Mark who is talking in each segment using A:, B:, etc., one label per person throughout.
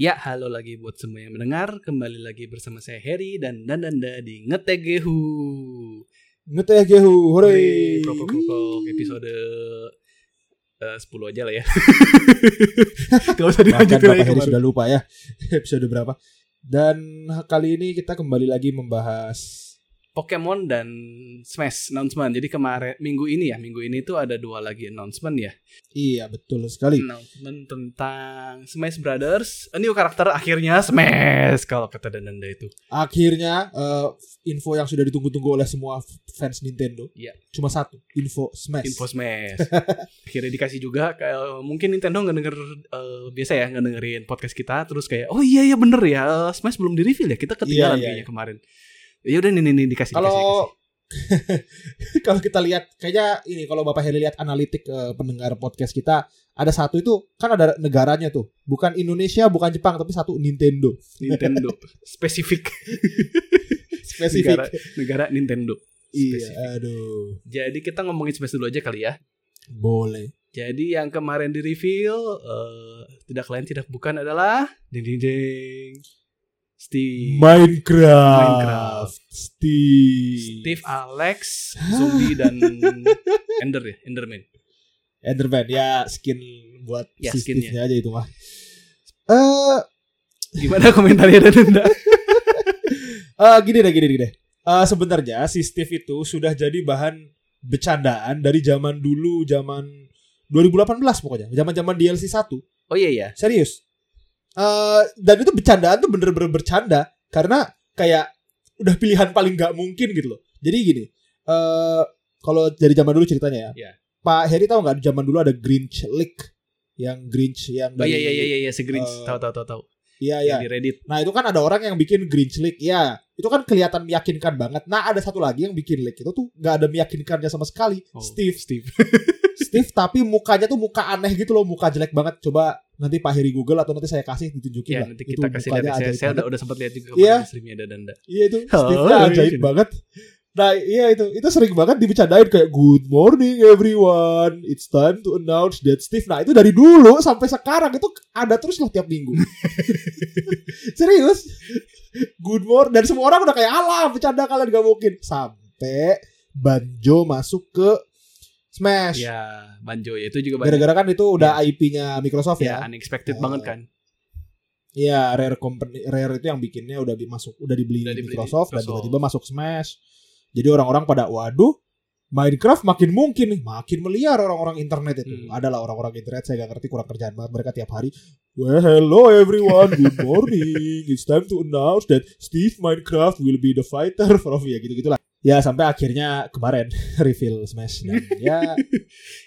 A: Ya, halo lagi buat semua yang mendengar. Kembali lagi bersama saya Harry dan Nandanda di Ngetegehu.
B: Ngeteh gehu, hore.
A: Episode eh, 10 aja lah ya. Gak usah dilanjutin lagi kemarin.
B: sudah lupa ya episode berapa. Dan kali ini kita kembali lagi membahas
A: Pokemon dan Smash announcement. Jadi kemarin minggu ini ya, minggu ini tuh ada dua lagi announcement ya.
B: iya betul sekali.
A: Announcement tentang Smash Brothers, a new karakter akhirnya Smash kalau kata Nandanda itu.
B: Akhirnya eh, info yang sudah ditunggu-tunggu oleh semua fans Nintendo.
A: Iya.
B: Cuma satu, info Smash.
A: Info Smash. Akhirnya dikasih juga kayak mungkin Nintendo nggak denger eh, biasa ya nggak dengerin podcast kita terus kayak oh iya iya bener ya Smash belum di reveal ya kita ketinggalan
B: Iya, iya,
A: kayaknya kemarin. Ya udah nih nih nih dikasih
B: Kalau kalau kita lihat kayaknya ini kalau Bapak Heri lihat analitik eh, pendengar podcast kita ada satu itu kan ada negaranya tuh. Bukan Indonesia, bukan Jepang, tapi satu Nintendo.
A: Nintendo spesifik
B: Spesifik.
A: negara negara Nintendo.
B: Iya,
A: Spesifik.
B: aduh.
A: Jadi kita ngomongin Smash dulu aja kali ya.
B: Boleh.
A: Jadi yang kemarin di reveal eh, tidak lain tidak bukan adalah ding ding ding Steve
B: Minecraft.
A: Minecraft.
B: Steve.
A: Steve Alex Zombie dan Ender ya Enderman
B: Enderman ya skin buat
A: Ya,
B: si
A: skinnya.
B: Steve-nya aja itu mah. Eh
A: gimana komentarnya dan Anda
B: eh, gini deh gini deh. Eh sebenarnya si Steve itu sudah jadi bahan bercandaan dari zaman dulu zaman 2018 pokoknya. Zaman-zaman DLC 1.
A: oh iya ya
B: Serius. Eh dan itu bercandaan tuh bener-bener bercanda karena kayak udah pilihan paling nggak mungkin gitu loh. Jadi gini, eh kalau dari zaman dulu ceritanya ya.
A: Iya.
B: Pak Heri tahu nggak zaman dulu ada Grinch Leak yang Grinch yang
A: oh iya iya iya iya si Grinch
B: eh,
A: tahu tahu tahu tahu
B: Iya iya.
A: di Reddit
B: Nah itu kan ada orang yang bikin Grinch Leak. Ya itu kan kelihatan meyakinkan banget. Nah ada satu lagi yang bikin leak itu tuh nggak ada meyakinkannya sama sekali.
A: Oh,
B: Steve.
A: Steve
B: Steve tapi mukanya tuh muka aneh gitu loh, muka jelek banget. Coba nanti Pak Heri Google atau nanti saya kasih ditunjukin
A: ya
B: lah.
A: nanti
B: Itu
A: kita kasih lihat
B: mukanya
A: saya, saya udah udah sempat lihat juga
B: Iya.
A: di streamnya ada Danda
B: Iya itu
A: Oh,
B: Steve-nya
A: iya,
B: ajaib
A: iya.
B: banget. Nah iya itu. Itu sering banget dibicarain kayak Good morning everyone. It's time to announce that Steve. Nah itu dari dulu sampai sekarang itu ada terus lah tiap minggu. Serius? Good morning Dan semua orang udah kayak Alah bercanda kalian gak mungkin. Sampai Banjo masuk ke Smash.
A: Ya Banjo. Ya itu juga banyak
B: Gara-gara kan itu udah IP-nya Microsoft
A: ya
B: ya?
A: unexpected
B: Eh,
A: banget kan.
B: Iya, Rare Company, Rare itu yang bikinnya udah di- masuk, udah dibeli,
A: Udah dibeli
B: Microsoft, dan
A: Microsoft.
B: tiba-tiba masuk Smash. Jadi orang-orang pada, waduh, Minecraft makin mungkin nih, makin meliar orang-orang internet itu.
A: Hmm.
B: Adalah orang-orang internet, saya gak ngerti kurang kerjaan banget mereka tiap hari. Well, hello everyone, good morning. It's time to announce that Steve Minecraft will be the fighter from ya gitu-gitulah. Ya sampai akhirnya kemarin reveal Smash dan ya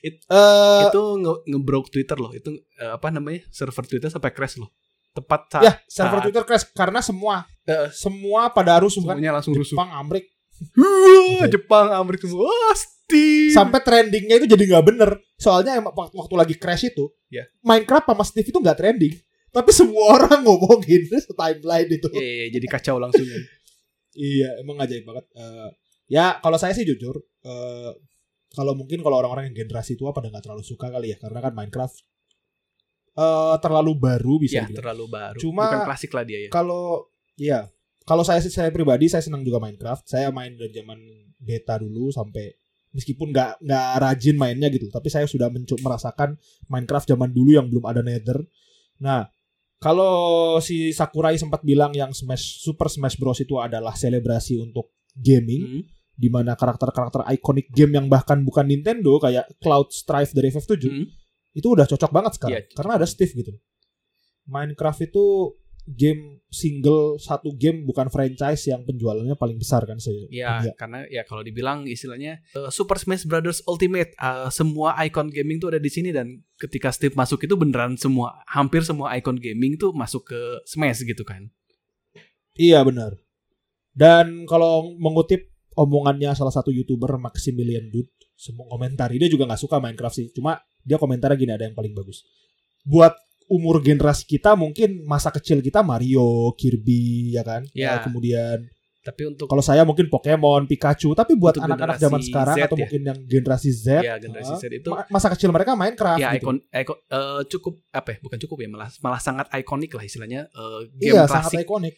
A: It-
B: eh,
A: itu nge ngebroke Twitter loh itu eh, apa namanya server Twitter sampai crash loh tepat saat
B: ya server
A: saat-
B: Twitter crash karena semua
A: Eh.
B: semua pada rusuh kan.
A: semuanya langsung rusuh
B: Jepang, Amrik,
A: Wah, Jepang Amerika semua Wah, Steve.
B: Sampai trendingnya itu jadi nggak bener. Soalnya emang waktu, waktu lagi crash itu
A: Ya.
B: Minecraft sama Steve itu nggak trending. Tapi semua orang ngomongin timeline itu.
A: Iya, iya, jadi kacau langsung.
B: Iya emang ajaib banget. Eh, ya kalau saya sih jujur eh, kalau mungkin kalau orang-orang yang generasi tua pada nggak terlalu suka kali ya karena kan Minecraft eh, terlalu baru bisa
A: ya
B: dibilang.
A: terlalu baru.
B: Cuma-
A: bukan klasik lah dia ya.
B: kalau ya kalau saya saya pribadi saya senang juga Minecraft saya main dari zaman beta dulu sampai meskipun nggak nggak rajin mainnya gitu tapi saya sudah mencoba merasakan Minecraft zaman dulu yang belum ada Nether nah kalau si Sakurai sempat bilang yang Smash Super Smash Bros itu adalah selebrasi untuk gaming
A: Hmm.
B: di mana karakter-karakter ikonik game yang bahkan bukan Nintendo kayak Cloud Strife dari FF7
A: Hmm.
B: itu udah cocok banget sekarang
A: Iya.
B: karena ada Steve gitu. Minecraft itu game single satu game bukan franchise yang penjualannya paling besar kan saya.
A: Ya, karena ya kalau dibilang istilahnya eh, Super Smash Brothers Ultimate eh, semua icon gaming tuh ada di sini dan ketika Steve masuk itu beneran semua hampir semua icon gaming tuh masuk ke Smash gitu kan.
B: Iya benar. Dan kalau mengutip omongannya salah satu youtuber Maximilian Dude, semua komentari dia juga nggak suka Minecraft sih. Cuma dia komentarnya gini ada yang paling bagus. Buat umur generasi kita mungkin masa kecil kita Mario, Kirby ya kan.
A: Ya.
B: Eh, kemudian
A: Tapi untuk
B: Kalau saya mungkin Pokemon, Pikachu, tapi buat anak-anak zaman sekarang
A: Z
B: atau
A: ya.
B: mungkin yang generasi Z,
A: ya generasi Z itu
B: ma- masa kecil mereka Minecraft
A: ya
B: gitu.
A: ikon, ikon eh, cukup apa ya? Bukan cukup ya, malah malah sangat ikonik lah istilahnya eh, game
B: Iya, sangat
A: klasik.
B: ikonik.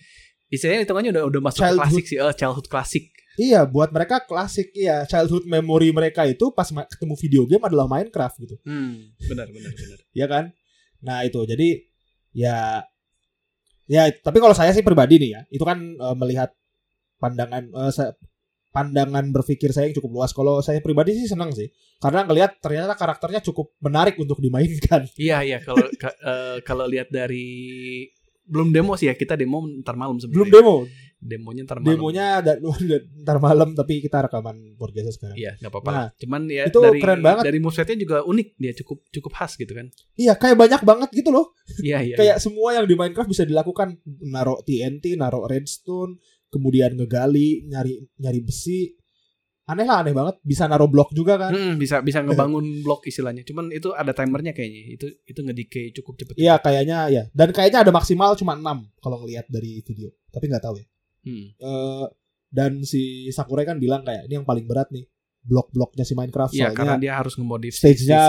A: Istilahnya hitungannya udah udah masuk
B: Childhood.
A: klasik sih, eh, childhood klasik.
B: Iya, buat mereka klasik. Iya, childhood memory mereka itu pas ketemu video game adalah Minecraft gitu.
A: Hmm, benar benar benar.
B: ya kan? Nah itu jadi ya ya tapi kalau saya sih pribadi nih ya itu kan eh, melihat pandangan sa- pandangan berpikir saya yang cukup luas. Kalau saya pribadi sih senang sih karena ngelihat ternyata karakternya cukup menarik untuk dimainkan.
A: Iya iya kalau ka- eh, kalau lihat dari belum demo sih ya kita demo ntar malam
B: Belum
A: sebenarnya.
B: demo,
A: Demonya ntar malam.
B: demonya da- ntar malam tapi kita rekaman podcast sekarang.
A: Iya nggak apa-apa.
B: Nah.
A: Cuman ya
B: itu
A: dari
B: keren banget.
A: dari movesetnya juga unik dia cukup cukup khas gitu kan.
B: Iya, kayak banyak banget gitu loh.
A: Iya iya.
B: kayak semua yang di Minecraft bisa dilakukan naruh TNT naruh redstone kemudian ngegali nyari nyari besi aneh lah aneh banget bisa naruh blok juga kan
A: Hmm, bisa bisa ngebangun blok istilahnya. Cuman itu ada timernya kayaknya. Itu itu ngedecay cukup cepet.
B: iya kayaknya ya dan kayaknya ada maksimal cuma 6 kalau ngelihat dari video tapi nggak tahu ya
A: Hmm.
B: Eh, dan si Sakurai kan bilang kayak ini yang paling berat nih blok-bloknya si Minecraft
A: Iya
B: soalnya
A: karena dia harus ngemodif
B: stage-nya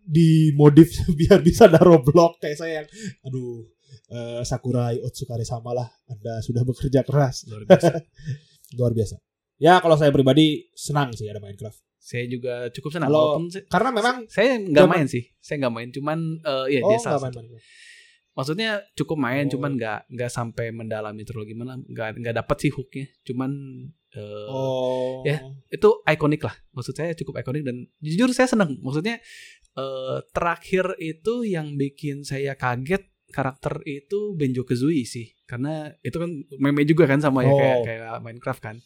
B: dimodif biar bisa naruh blok kayak saya yang aduh eh, Sakurai Otsukare sama lah Anda sudah bekerja keras
A: Luar biasa.
B: luar biasa. Ya kalau saya pribadi senang sih ada Minecraft.
A: saya juga cukup senang
B: Kalau-
A: walaupun
B: Karena memang
A: saya nggak main sih. Saya nggak main cuman eh ya
B: oh
A: dia salah
B: main. Minecraft.
A: Maksudnya cukup main
B: Oh.
A: cuman nggak nggak sampai mendalami terlalu gimana. Nggak nggak dapat sih hooknya. Cuman eh,
B: Oh.
A: ya. itu ikonik lah. Maksud saya cukup ikonik dan jujur saya senang. Maksudnya eh, terakhir itu yang bikin saya kaget karakter itu Benjo Kazooie sih. Karena itu kan meme juga kan sama ya
B: Oh.
A: kayak kayak Minecraft kan.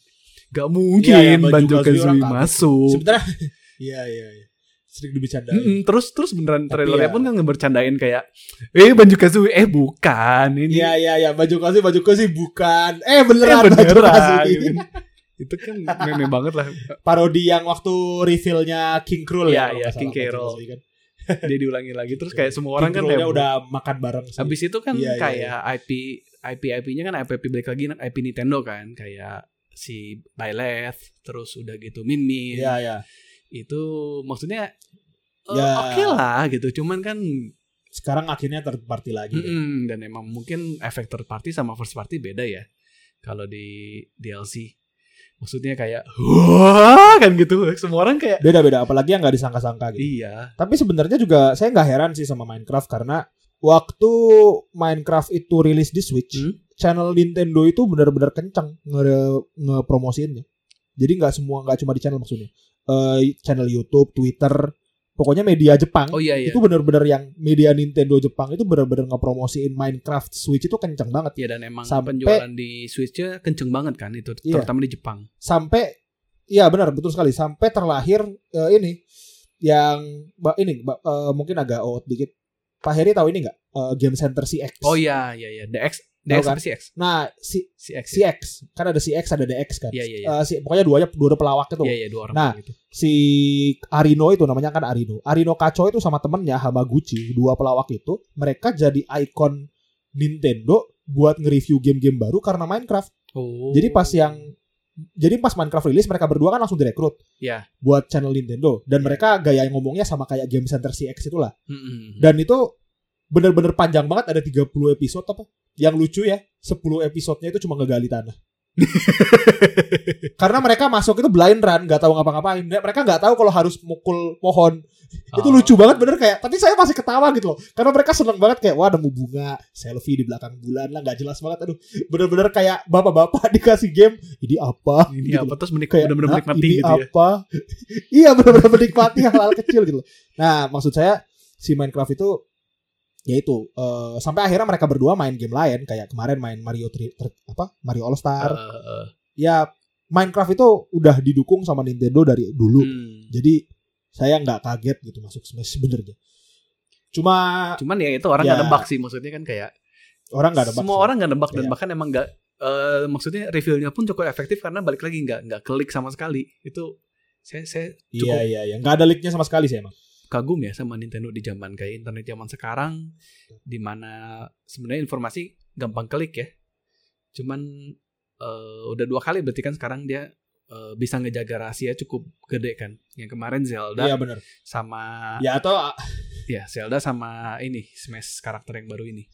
A: Gak mungkin
B: iya, Banjo
A: Banjo
B: Kazooie
A: masuk.
B: Sebenarnya iya iya iya. Sering dibicarain.
A: Mm-mm, terus terus beneran
B: Tapi
A: trailernya
B: ya-
A: pun kan ngebercandain kayak eh Banjo Kazooie eh bukan ini
B: Iya iya iya baju kasih baju kasih bukan. Eh
A: eh,
B: beneran, baju
A: beneran
B: kasih.
A: gitu. itu kan meme banget lah
B: Parodi yang waktu reveal-nya King Krul
A: Iya,
B: ya.
A: iya,
B: nggak
A: King
B: salah,
A: K.
B: Baju
A: Rool.
B: Kazooie kan.
A: dia diulangi lagi terus kayak semua orang
B: King
A: kan heboh.
B: udah makan bareng sih.
A: Habis itu kan
B: Iya, iya,
A: kayak IP IP IP-nya kan IP balik lagi IP Nintendo kan kayak si Byleth terus udah gitu Mimi
B: Iya iya.
A: Itu maksudnya eh,
B: Ya.
A: oke lah gitu cuman kan
B: Sekarang akhirnya third party lagi. kan.
A: mm-mm, dan emang mungkin efek third party sama first party beda ya kalau di DLC maksudnya kayak wah kan gitu semua orang kayak
B: Beda-beda apalagi yang nggak disangka-sangka gitu.
A: iya
B: Tapi sebenarnya juga saya nggak heran sih sama Minecraft karena waktu Minecraft itu rilis di Switch,
A: Hmm?
B: channel Nintendo itu benar-benar kencang nge ngepromosiinnya. Jadi nggak semua nggak cuma di channel maksudnya, Eh channel YouTube, Twitter, pokoknya media Jepang
A: oh iya iya
B: itu benar-benar yang media Nintendo Jepang itu benar-benar ngepromosiin Minecraft Switch itu kencang banget
A: Iya dan emang
B: Sampai-
A: penjualan di Switch-nya kenceng banget kan itu
B: Iya.
A: terutama di Jepang.
B: sampai Iya benar betul sekali sampai terlahir eh, ini yang ini eh, mungkin agak out dikit. Pak Heri tahu ini nggak Eh, Game Center CX?
A: Oh iya iya iya DX DX
B: kan?
A: apa CX?
B: Nah si
A: CX. ya?
B: CX kan ada CX ada DX kan.
A: Iya iya iya.
B: Eh, si, pokoknya duanya dua pelawak itu.
A: Iya iya dua orang
B: Nah.
A: gitu.
B: Si Arino itu namanya kan Arino. Arino Kaco itu sama temennya Hamaguchi dua pelawak itu mereka jadi ikon Nintendo buat nge-review game-game baru karena Minecraft.
A: Oh.
B: Jadi pas yang jadi pas Minecraft rilis mereka berdua kan langsung direkrut
A: Iya.
B: buat channel Nintendo dan
A: Iya.
B: mereka gaya ngomongnya sama kayak Game Center CX itulah.
A: Mm-mm.
B: Dan itu bener-bener panjang banget ada 30 episode apa. Yang lucu ya, 10 episodenya itu cuma ngegali tanah. Karena mereka masuk itu blind run, nggak tahu ngapa-ngapain. Mereka nggak tahu kalau harus mukul pohon. Itu
A: Oh.
B: lucu banget bener kayak. Tapi saya masih ketawa gitu loh. Karena mereka seneng banget kayak wah nemu bunga, selfie di belakang bulan lah nggak jelas banget. Aduh, bener-bener kayak bapak-bapak dikasih game. Ini apa?
A: Ini
B: Gitu
A: apa terus menik
B: kayak
A: bener-bener
B: "Hah,
A: menikmati
B: ini
A: gitu ya.
B: apa? iya benar-benar menikmati hal-hal kecil gitu. loh. Nah maksud saya si Minecraft itu ya itu eh, sampai akhirnya mereka berdua main game lain kayak kemarin main Mario tri, Tri- apa Mario All Star.
A: Eh, eh, eh.
B: Ya Minecraft itu udah didukung sama Nintendo dari dulu.
A: Hmm.
B: Jadi saya nggak kaget gitu masuk Smash sebenarnya. Cuma
A: Cuman ya itu orang
B: Ya.
A: nggak nebak sih maksudnya kan kayak
B: orang nggak ada
A: semua orang nggak nebak dan
B: Iya.
A: bahkan emang nggak eh, maksudnya revealnya pun cukup efektif karena balik lagi nggak nggak klik sama sekali itu saya saya cukup
B: Iya iya iya nggak ada leaknya sama sekali sih emang.
A: Kagum ya sama Nintendo di zaman kayak internet zaman sekarang di mana sebenarnya informasi gampang klik ya. Cuman eh, udah dua kali berarti kan sekarang dia eh, bisa ngejaga rahasia cukup gede kan. Yang kemarin Zelda
B: Iya benar.
A: sama
B: Ya atau
A: ya Zelda sama ini Smash karakter yang baru ini.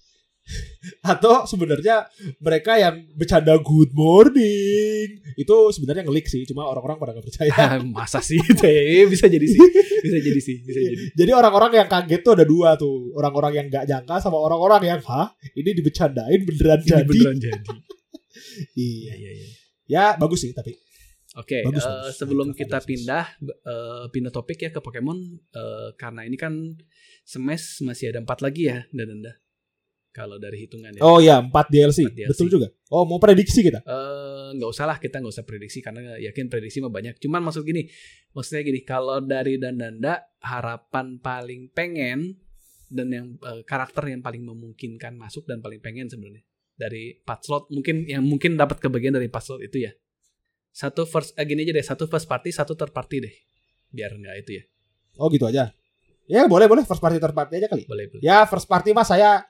B: Atau sebenarnya mereka yang bercanda good morning itu sebenarnya ngelik sih cuma orang-orang pada nggak percaya
A: Masa sih? Teh, bisa jadi sih. Bisa jadi sih, bisa jadi.
B: jadi orang-orang yang kaget tuh ada dua tuh orang-orang yang nggak nyangka sama orang-orang yang hah ini dibecandain beneran
A: Ini
B: jadi
A: beneran jadi.
B: iya
A: Iya, iya, iya.
B: ya bagus sih tapi
A: Oke,
B: Bagus,
A: eh,
B: bagus.
A: sebelum kita pindah eh, pindah topik ya ke Pokemon eh, karena ini kan Smash masih ada empat lagi ya, dan anda. Kalau dari hitungan ya.
B: oh ya 4 DLC.
A: Empat DLC.
B: betul juga oh mau prediksi kita
A: Eh, nggak usah lah kita nggak usah prediksi karena yakin prediksi mah banyak. Cuman maksud gini, maksudnya gini, kalau dari dan Danda harapan paling pengen dan yang eh, karakter yang paling memungkinkan masuk dan paling pengen sebenarnya dari 4 slot mungkin yang mungkin dapat kebagian dari 4 slot itu ya. Satu first eh, gini aja deh, satu first party, satu third party deh. Biar nggak itu ya.
B: oh gitu aja ya boleh boleh first party third party aja kali
A: Boleh, boleh.
B: ya first party mas saya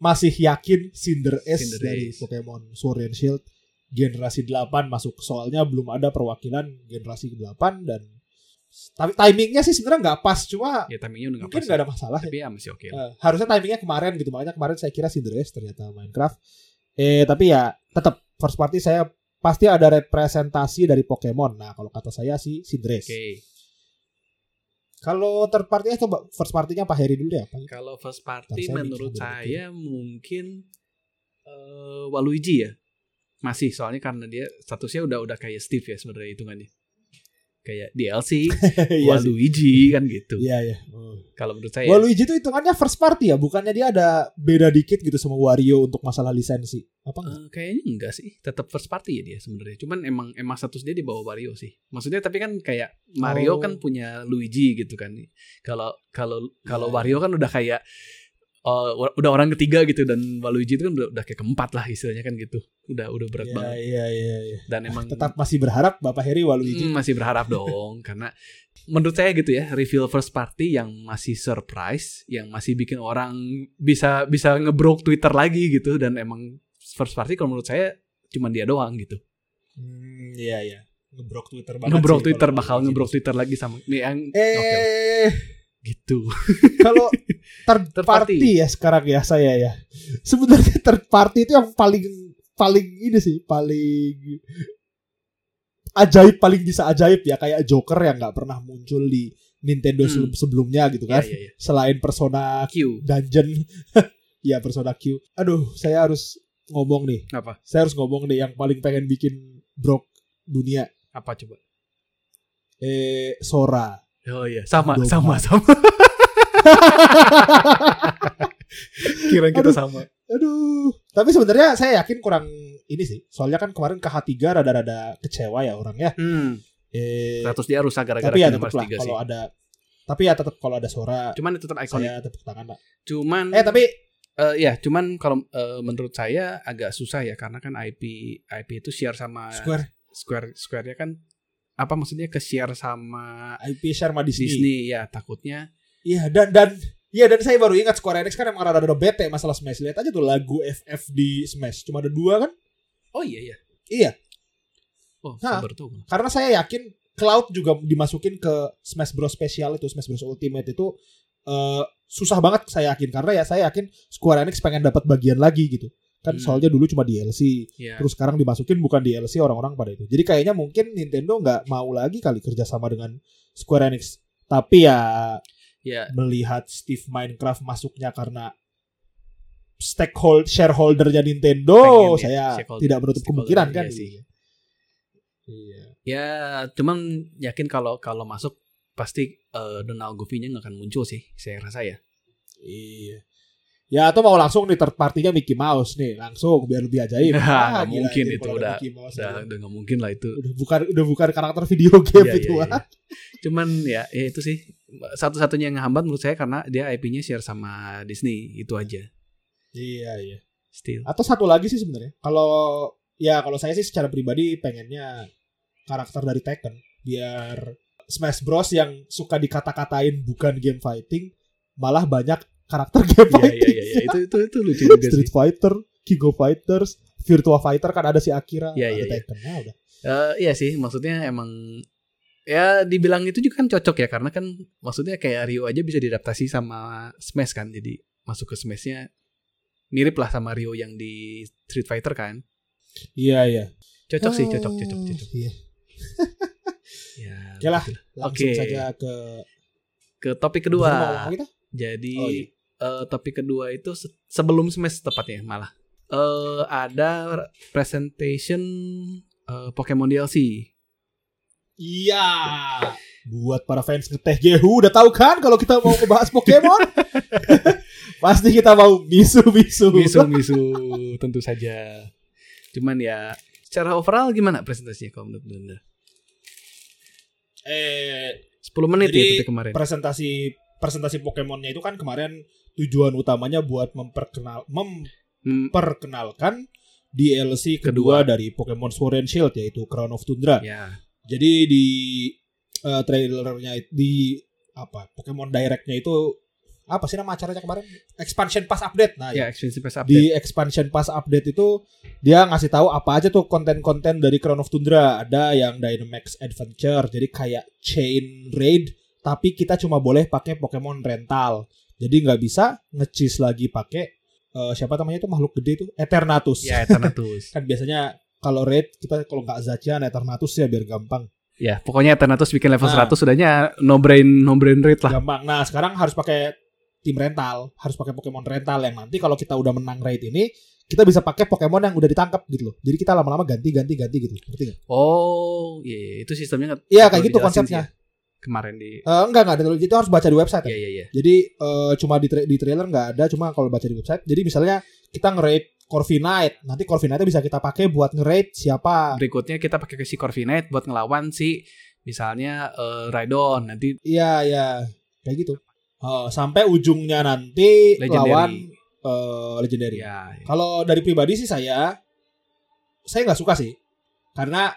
B: masih yakin Cinder S
A: Cinder
B: dari
A: Ace.
B: Pokemon Sword and Shield generasi 8 masuk soalnya belum ada perwakilan generasi 8 dan tapi timingnya sih sebenarnya nggak pas cuma
A: Ya timingnya udah
B: mungkin
A: pas.
B: nggak
A: ya.
B: ada masalah
A: Tapi ya masih oke. lah.
B: Eh, harusnya timingnya kemarin gitu makanya kemarin saya kira Cinder S ternyata Minecraft eh tapi ya tetap first party saya pasti ada representasi dari Pokemon nah kalau kata saya sih Cinder S
A: Oke.
B: Kalau third party coba first partinya Pak Heri dulu apa
A: Kalau first party
B: saya
A: menurut
B: dulu.
A: saya mungkin eh Waluigi ya. Masih soalnya karena dia statusnya udah udah kayak Steve ya sebenarnya hitungannya. Kayak DLC
B: Iya.
A: Waluigi kan gitu.
B: Iya ya. Oh.
A: Kalau menurut saya
B: Waluigi itu hitungannya first party ya, bukannya dia ada beda dikit gitu sama Wario untuk masalah lisensi. Apa enggak?
A: eh, kayaknya enggak sih. Tetap first party ya dia sebenarnya. Cuman emang emang status dia di bawah Wario sih. Maksudnya tapi kan kayak Mario
B: Oh.
A: kan punya Luigi gitu kan. Kalau kalau kalau
B: Iya.
A: Wario kan udah kayak eh, udah orang ketiga gitu dan Waluigi itu kan udah, udah kayak keempat lah istilahnya kan gitu. Udah udah berat
B: Iya,
A: banget.
B: iya, iya, iya.
A: Dan emang
B: Tetap masih berharap Bapak Heri Waluigi.
A: Hmm, masih berharap dong karena menurut saya gitu ya reveal first party yang masih surprise yang masih bikin orang bisa bisa ngebrok Twitter lagi gitu dan emang first party kalau menurut saya cuma dia doang gitu
B: Hmm, iya, iya. Ngebrok Twitter banget
A: ngebrok Twitter bakal ngebrok Twitter lagi sama nih yang
B: Eh,
A: oke lah, gitu
B: kalau third
A: Third
B: party.
A: party.
B: ya sekarang ya saya ya. Sebenarnya third party itu yang paling paling ini sih, paling ajaib paling bisa ajaib ya kayak Joker yang nggak pernah muncul di Nintendo
A: Hmm.
B: sebelum- sebelumnya gitu
A: ya
B: kan.
A: ya ya
B: Selain Persona
A: Q
B: dungeon ya persona Q aduh saya harus ngomong nih
A: apa
B: saya harus ngomong nih yang paling pengen bikin brok dunia
A: apa coba
B: eh Sora
A: oh iya sama
B: Gohan.
A: sama sama. Kira kita
B: Aduh.
A: sama.
B: Aduh. Tapi sebenarnya saya yakin kurang ini sih. Soalnya kan kemarin KH3 rada-rada kecewa ya orangnya
A: hmm,
B: eh
A: status dia rusak gara-gara
B: tapi ya tetap lah
A: 3 sih.
B: kalau ada tapi ya tetap kalau ada Sora
A: cuman itu tetap ikonik.
B: saya tepuk tangan lah
A: cuman
B: eh tapi
A: Eh, ya, cuman kalau eh, menurut saya agak susah ya karena kan IP IP itu share sama
B: Square.
A: Square Square-nya kan apa maksudnya ke share sama
B: IP share sama
A: Disney,
B: Disney
A: ya takutnya
B: Iya dan dan Iya dan saya baru ingat Square Enix kan emang rada-rada bete masalah Smash. Lihat aja tuh lagu FF di Smash. Cuma ada dua kan?
A: oh iya iya
B: Iya.
A: oh sabar tuh
B: Karena saya yakin Cloud juga dimasukin ke Smash Bros Special itu Smash Bros Ultimate itu eh, susah banget saya yakin karena ya saya yakin Square Enix pengen dapat bagian lagi gitu. Kan
A: Hmm.
B: soalnya dulu cuma DLC,
A: ya
B: terus sekarang dimasukin bukan DLC orang-orang pada itu. Jadi kayaknya mungkin Nintendo nggak mau lagi kali kerjasama dengan Square Enix. Tapi ya
A: ya
B: melihat Steve Minecraft masuknya karena stakeholder shareholdernya Nintendo,
A: Pengen ya,
B: saya
A: stakeholder-
B: tidak menutup kemungkinan kan.
A: iya sih.
B: Iya.
A: ya cuman yakin kalau kalau masuk pasti eh, Donald Goofy-nya nggak akan muncul sih saya rasa ya
B: Iya. Ya atau mau langsung nih third partinya Mickey Mouse nih langsung biar lebih ajaib.
A: Nah,
B: Ah, gila,
A: mungkin itu, udah-
B: Mouse
A: udah udah nggak mungkin lah itu
B: udah bukan udah bukan karakter video game
A: Iya,
B: itu
A: iya, iya. Cuman ya, ya itu sih satu-satunya yang ngehambat menurut saya karena dia IP-nya share sama Disney itu aja.
B: Iya iya.
A: Still.
B: Atau satu lagi sih sebenarnya. Kalau ya kalau saya sih secara pribadi pengennya karakter dari Tekken biar Smash Bros yang suka dikata-katain bukan game fighting malah banyak karakter game
A: Iya
B: fighting.
A: iya iya iya. itu itu itu lucu juga
B: Street
A: sih.
B: Fighter, King of Fighters, Virtua Fighter kan ada si Akira,
A: Iya,
B: ada
A: iya, iya.
B: Tekken, ya udah.
A: Eh, iya sih, maksudnya emang ya dibilang itu juga kan cocok ya karena kan maksudnya kayak Rio aja bisa diadaptasi sama Smash kan. Jadi masuk ke Smash-nya mirip lah sama Rio yang di Street Fighter kan.
B: Iya iya.
A: Cocok sih, cocok, cocok,
B: Oh,
A: cocok.
B: Iya.
A: Ya,
B: Oke lah. Langsung
A: Oke.
B: saja ke
A: Ke topik kedua. Jadi
B: Oh, iya.
A: Eh, topik kedua itu se- sebelum Smash tepatnya malah. Eh ada presentation eh, Pokemon DLC.
B: Iya. Buat para fans ngeteh Gehu udah tahu kan kalau kita mau ngebahas Pokemon? Pasti kita mau bisu-bisu.
A: Misu-misu tentu saja. Cuman ya secara overall gimana presentasinya kalau menurut Anda?
B: Eh
A: 10 menit
B: Jadi,
A: ya itu kemarin.
B: presentasi presentasi Pokemonnya itu kan kemarin tujuan utamanya buat memperkenal
A: Hmm,
B: memperkenalkan DLC kedua, dari Pokemon Sword and Shield yaitu Crown of Tundra.
A: ya.
B: Jadi di eh, trailernya di apa Pokemon Direct-nya itu apa sih nama acaranya kemarin? Expansion Pass Update. Nah,
A: Ya, expensive pass update.
B: di Expansion Pass Update itu dia ngasih tahu apa aja tuh konten-konten dari Crown of Tundra. Ada yang Dynamax Adventure, jadi kayak chain raid, tapi kita cuma boleh pakai Pokemon rental. Jadi nggak bisa nge-cheese lagi pakai eh, siapa namanya itu makhluk gede itu Eternatus.
A: Ya, Eternatus.
B: kan biasanya kalau raid kita kalau nggak Zacian Eternatus ya biar gampang.
A: ya, pokoknya Eternatus bikin level
B: Nah.
A: 100 sudahnya no brain no brain rate lah.
B: Gampang. Nah, sekarang harus pakai tim rental, harus pakai Pokemon rental yang nanti kalau kita udah menang raid ini, kita bisa pakai Pokemon yang udah ditangkap gitu loh. Jadi kita lama-lama ganti-ganti ganti gitu. Ngerti nggak?
A: Oh, iya, iya. itu sistemnya
B: Iya, kayak gitu konsepnya.
A: sih ya. Kemarin di
B: Eh, enggak enggak ada itu harus baca di website.
A: Iya,
B: ya.
A: iya, iya.
B: Jadi eh, cuma di, tra- di trailer nggak ada, cuma kalau baca di website. Jadi misalnya kita nge-raid Corviknight, nanti Corviknight bisa kita pakai buat nge-raid siapa.
A: Berikutnya kita pakai ke si Corviknight buat ngelawan si misalnya eh, Raidon nanti
B: Iya, iya. Kayak gitu. Eh, sampai ujungnya nanti
A: Legendary.
B: lawan eh, legendary.
A: ya ya.
B: Kalau dari pribadi sih saya saya nggak suka sih. Karena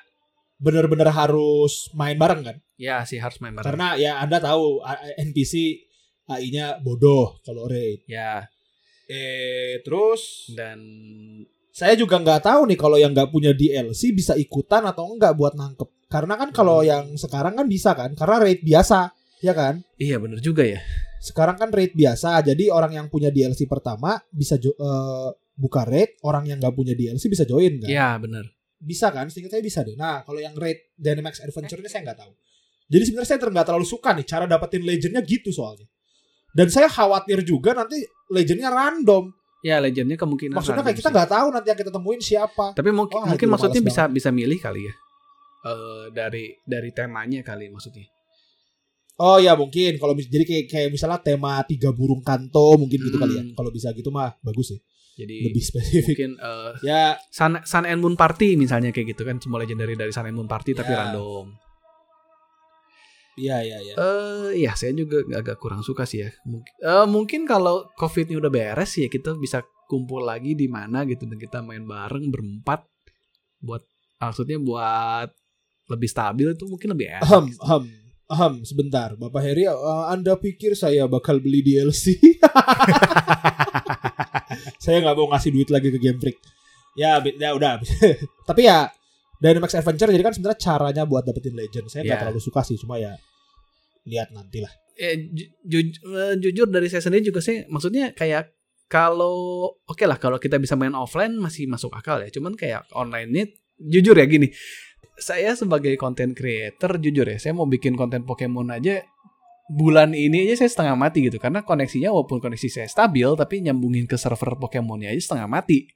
B: bener-bener harus main bareng kan.
A: ya sih harus main bareng.
B: Karena ya Anda tahu NPC AI-nya bodoh kalau raid.
A: Ya,
B: Eh terus
A: dan
B: saya juga nggak tahu nih kalau yang nggak punya DLC bisa ikutan atau enggak buat nangkep. Karena kan kalau
A: Hmm.
B: yang sekarang kan bisa kan, karena raid biasa, ya kan?
A: iya bener juga ya.
B: Sekarang kan raid biasa, jadi orang yang punya DLC pertama bisa jo- eh, buka raid, orang yang nggak punya DLC bisa join kan?
A: Iya bener.
B: Bisa kan? Seingat saya bisa deh. Nah kalau yang raid Dynamax Adventure ini saya nggak tahu. Jadi sebenarnya saya nggak terlalu suka nih cara dapetin legendnya gitu soalnya. Dan saya khawatir juga nanti legendnya random.
A: Ya legendnya kemungkinan.
B: Maksudnya kayak kita nggak tahu nanti yang kita temuin siapa.
A: Tapi mungkin
B: Wah,
A: mungkin maksudnya bisa bisa milih kali ya. Eh dari dari temanya kali maksudnya.
B: Oh ya mungkin kalau jadi kayak kayak misalnya tema tiga burung kanto mungkin gitu
A: Hmm.
B: kali ya. Kalau bisa gitu mah bagus sih.
A: Jadi
B: Lebih spesifik.
A: mungkin eh,
B: Ya
A: Sun, Sun and Moon Party misalnya kayak gitu kan semua legendary dari Sun and Moon Party tapi
B: Ya.
A: random.
B: iya iya iya.
A: Eh ya saya juga agak kurang suka sih ya. Mungkin, eh, mungkin kalau COVID ini udah beres ya kita bisa kumpul lagi di mana gitu dan kita main bareng berempat buat maksudnya buat lebih stabil itu mungkin lebih enak.
B: Ahem, ahem, ahem, sebentar. Bapak Heri, eh, Anda pikir saya bakal beli DLC? saya nggak mau ngasih duit lagi ke Game Freak. Ya, ya udah. Tapi ya Dynamax Adventure jadi kan sebenarnya caranya buat dapetin legend. Saya nggak
A: Ya.
B: terlalu suka sih, cuma ya lihat nanti lah.
A: Eh, ju- ju- eh, jujur dari saya sendiri juga sih maksudnya kayak kalau oke lah kalau kita bisa main offline masih masuk akal ya. Cuman kayak online ini jujur ya gini. Saya sebagai content creator jujur ya, saya mau bikin konten Pokemon aja bulan ini aja saya setengah mati gitu karena koneksinya walaupun koneksi saya stabil tapi nyambungin ke server Pokemonnya aja setengah mati.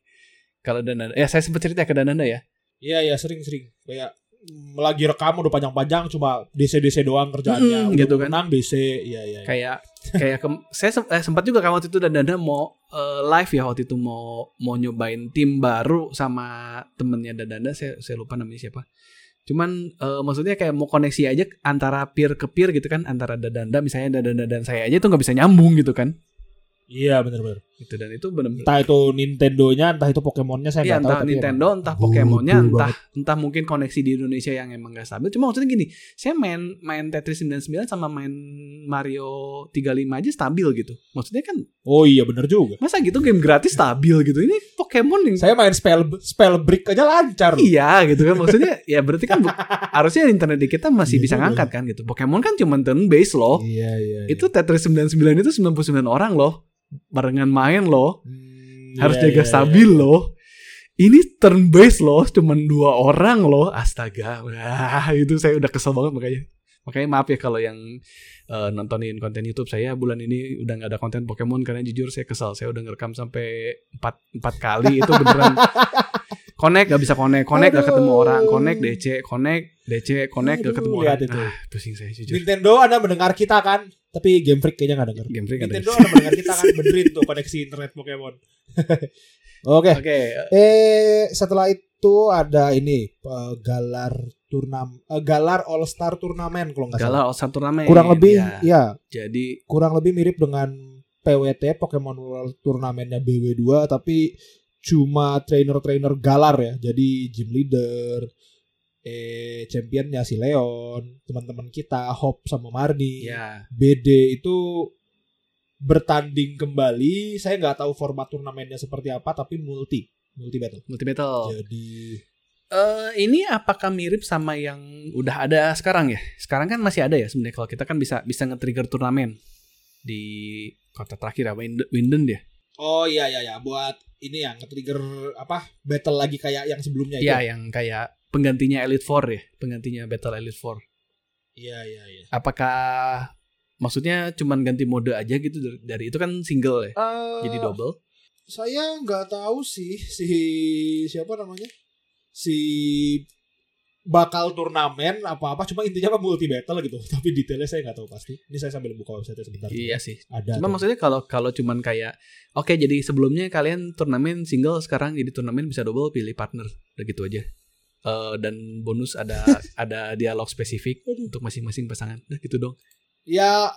A: Kalau Dananda, ya saya sempat cerita ke Dananda ya.
B: Iya, ya sering-sering kayak mm, lagi rekam udah panjang-panjang cuma DC-DC doang kerjaannya.
A: Mm,
B: Udah
A: gitu kan.
B: Menang DC, iya iya. iya.
A: kayak kayak kem- saya sem- eh, sempat juga kan waktu itu dan Danda mau eh, live ya waktu itu mau mau nyobain tim baru sama temennya Danda saya saya lupa namanya siapa cuman eh, maksudnya kayak mau koneksi aja antara peer ke peer gitu kan antara Danda misalnya Danda dan saya aja itu nggak bisa nyambung gitu kan
B: Iya benar-benar.
A: gitu dan itu benar-benar
B: Entah itu Nintendo-nya, entah itu Pokemonnya saya
A: Iya
B: nggak tahu.
A: entah
B: tapi
A: Nintendo, entah Pokemonnya, entah
B: banget.
A: entah mungkin koneksi di Indonesia yang emang gak stabil. Cuma maksudnya gini, saya main main Tetris 99 sama main Mario 35 aja stabil gitu. Maksudnya kan
B: Oh iya bener juga.
A: masa gitu game gratis stabil gitu. Ini Pokemon yang
B: Saya main spell spell brick aja lancar.
A: Iya gitu kan maksudnya ya berarti kan harusnya internet di kita masih
B: Iya
A: bisa ngangkat kan gitu. Pokemon kan cuma turn based loh.
B: Iya iya. iya.
A: Itu Tetris 99 itu 99 orang loh. Barengan main loh.
B: Hmm,
A: Harus
B: iya,
A: jaga
B: iya,
A: stabil
B: iya.
A: loh. Ini turn based loh, cuman dua orang loh. Astaga, wah, itu saya udah kesel banget makanya. Makanya maaf ya kalau yang eh, nontonin konten YouTube saya bulan ini udah nggak ada konten Pokemon karena jujur saya kesal. Saya udah ngerekam sampai empat empat kali itu beneran connect gak bisa connect, connect gak ketemu
B: Aduh.
A: orang, connect DC, connect DC, connect gak
B: Aduh,
A: ketemu
B: lihat
A: orang.
B: itu.
A: Ah, pusing saya jujur.
B: Nintendo Anda mendengar kita kan? Tapi Game Freak kayaknya nggak denger.
A: Game Freak.
B: Nintendo Anda mendengar kita kan? Benerin tuh koneksi internet Pokemon. Oke.
A: Oke,
B: Eh setelah itu ada ini eh, Galar turnam eh, Galar All Star Turnamen kalau nggak salah.
A: Galar All Star Tournament.
B: Kurang lebih
A: ya.
B: ya,
A: Jadi
B: kurang lebih mirip dengan PWT Pokemon World Turnamennya BW2 tapi cuma trainer-trainer Galar ya. Jadi gym leader eh championnya si Leon, teman-teman kita Hop sama Marni.
A: ya
B: BD itu bertanding kembali. Saya nggak tahu format turnamennya seperti apa, tapi multi, multi battle.
A: multi battle.
B: Jadi
A: Eh ini apakah mirip sama yang udah ada sekarang ya? Sekarang kan masih ada ya sebenarnya kalau kita kan bisa bisa nge-trigger turnamen di kota terakhir ya Wind- Winden dia.
B: oh iya iya ya, buat ini ya nge-trigger apa battle lagi kayak yang sebelumnya itu.
A: Iya yang kayak penggantinya Elite Four ya, penggantinya Battle Elite Four.
B: Iya iya iya.
A: Apakah maksudnya cuman ganti mode aja gitu dari, dari itu kan single ya,
B: Eh,
A: jadi double.
B: Saya nggak tahu sih si siapa namanya si bakal turnamen apa apa cuma intinya apa multi battle gitu tapi detailnya saya nggak tahu pasti ini saya sambil buka website sebentar
A: Iya sih.
B: ada
A: Cuma
B: tuh.
A: maksudnya kalau kalau cuman kayak oke jadi sebelumnya kalian turnamen single sekarang jadi turnamen bisa double pilih partner udah gitu aja. Eh, dan bonus ada ada dialog spesifik untuk masing-masing pasangan. Udah gitu dong.
B: ya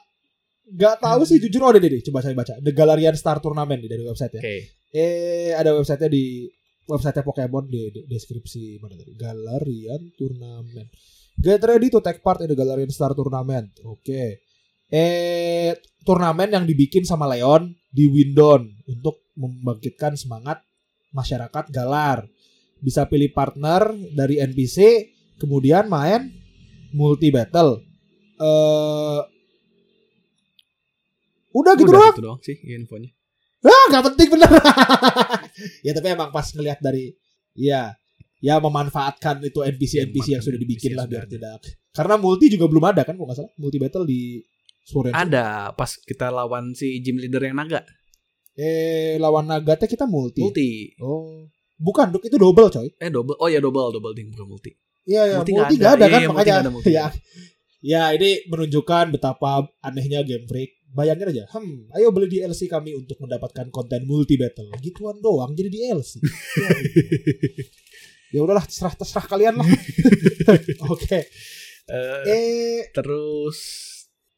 B: nggak tahu sih jujur oh deh deh coba saya baca The Galarian Star Tournament dari website ya
A: Oke.
B: eh ada websitenya di website Pokemon di, di deskripsi mana tadi? Galarian Tournament. Get ready to take part in the Galarian Star Tournament. Oke. Eh turnamen yang dibikin sama Leon di Windon untuk membangkitkan semangat masyarakat Galar. Bisa pilih partner dari NPC kemudian main multi battle eh udah gitu
A: Udah
B: doang.
A: gitu doang sih infonya.
B: Ah, gak penting bener. ya tapi emang pas ngelihat dari ya ya memanfaatkan itu NPC NPC yang sudah dibikin lah biar tidak. Karena multi juga belum ada kan kalau nggak salah. Multi battle di Shield.
A: Ada pas kita lawan si gym leader yang naga.
B: Eh lawan Nagata kita multi.
A: Multi.
B: Oh. Bukan, Duk, itu double coy.
A: Eh double. Oh ya double double ting bukan multi.
B: Iya, ya,
A: Multi
B: multi,
A: nggak ada.
B: ada, kan
A: Iya, multi
B: makanya.
A: nggak ada multi.
B: ya. Ya, ini menunjukkan betapa anehnya Game Freak. Bayangin aja, hmm, ayo beli DLC kami untuk mendapatkan konten multi battle. Gituan doang jadi DLC. ya, ya udahlah, terserah terserah kalian lah. Oke.
A: Eh,
B: Eh,
A: terus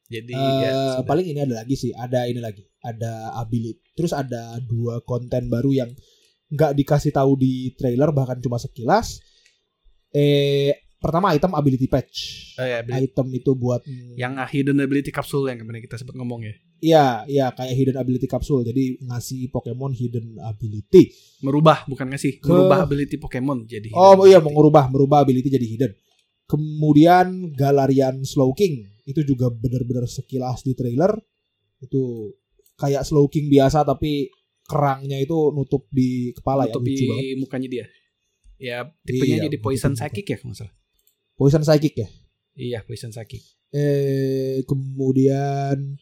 A: jadi
B: eh,
A: ya sudah.
B: paling ini ada lagi sih, ada ini lagi, ada ability. Terus ada dua konten baru yang nggak dikasih tahu di trailer bahkan cuma sekilas. Eh, pertama item ability patch.
A: Eh, ya, beli-
B: Item itu buat
A: yang hidden ability capsule yang kemarin kita sempat ngomong ya.
B: Iya, iya kayak hidden ability capsule. Jadi ngasih Pokemon hidden ability.
A: Merubah bukan ngasih,
B: Ke-
A: merubah ability Pokemon jadi.
B: Oh iya,
A: ability.
B: mengubah merubah ability jadi hidden. Kemudian Galarian Slowking itu juga benar-benar sekilas di trailer itu kayak Slowking biasa tapi kerangnya itu nutup di kepala ya
A: Nutupi
B: lucu banget.
A: mukanya dia. Ya, tipenya
B: Iya,
A: jadi poison psychic ya kalau salah.
B: Poison Psychic ya.
A: Iya, poison psychic.
B: Eh kemudian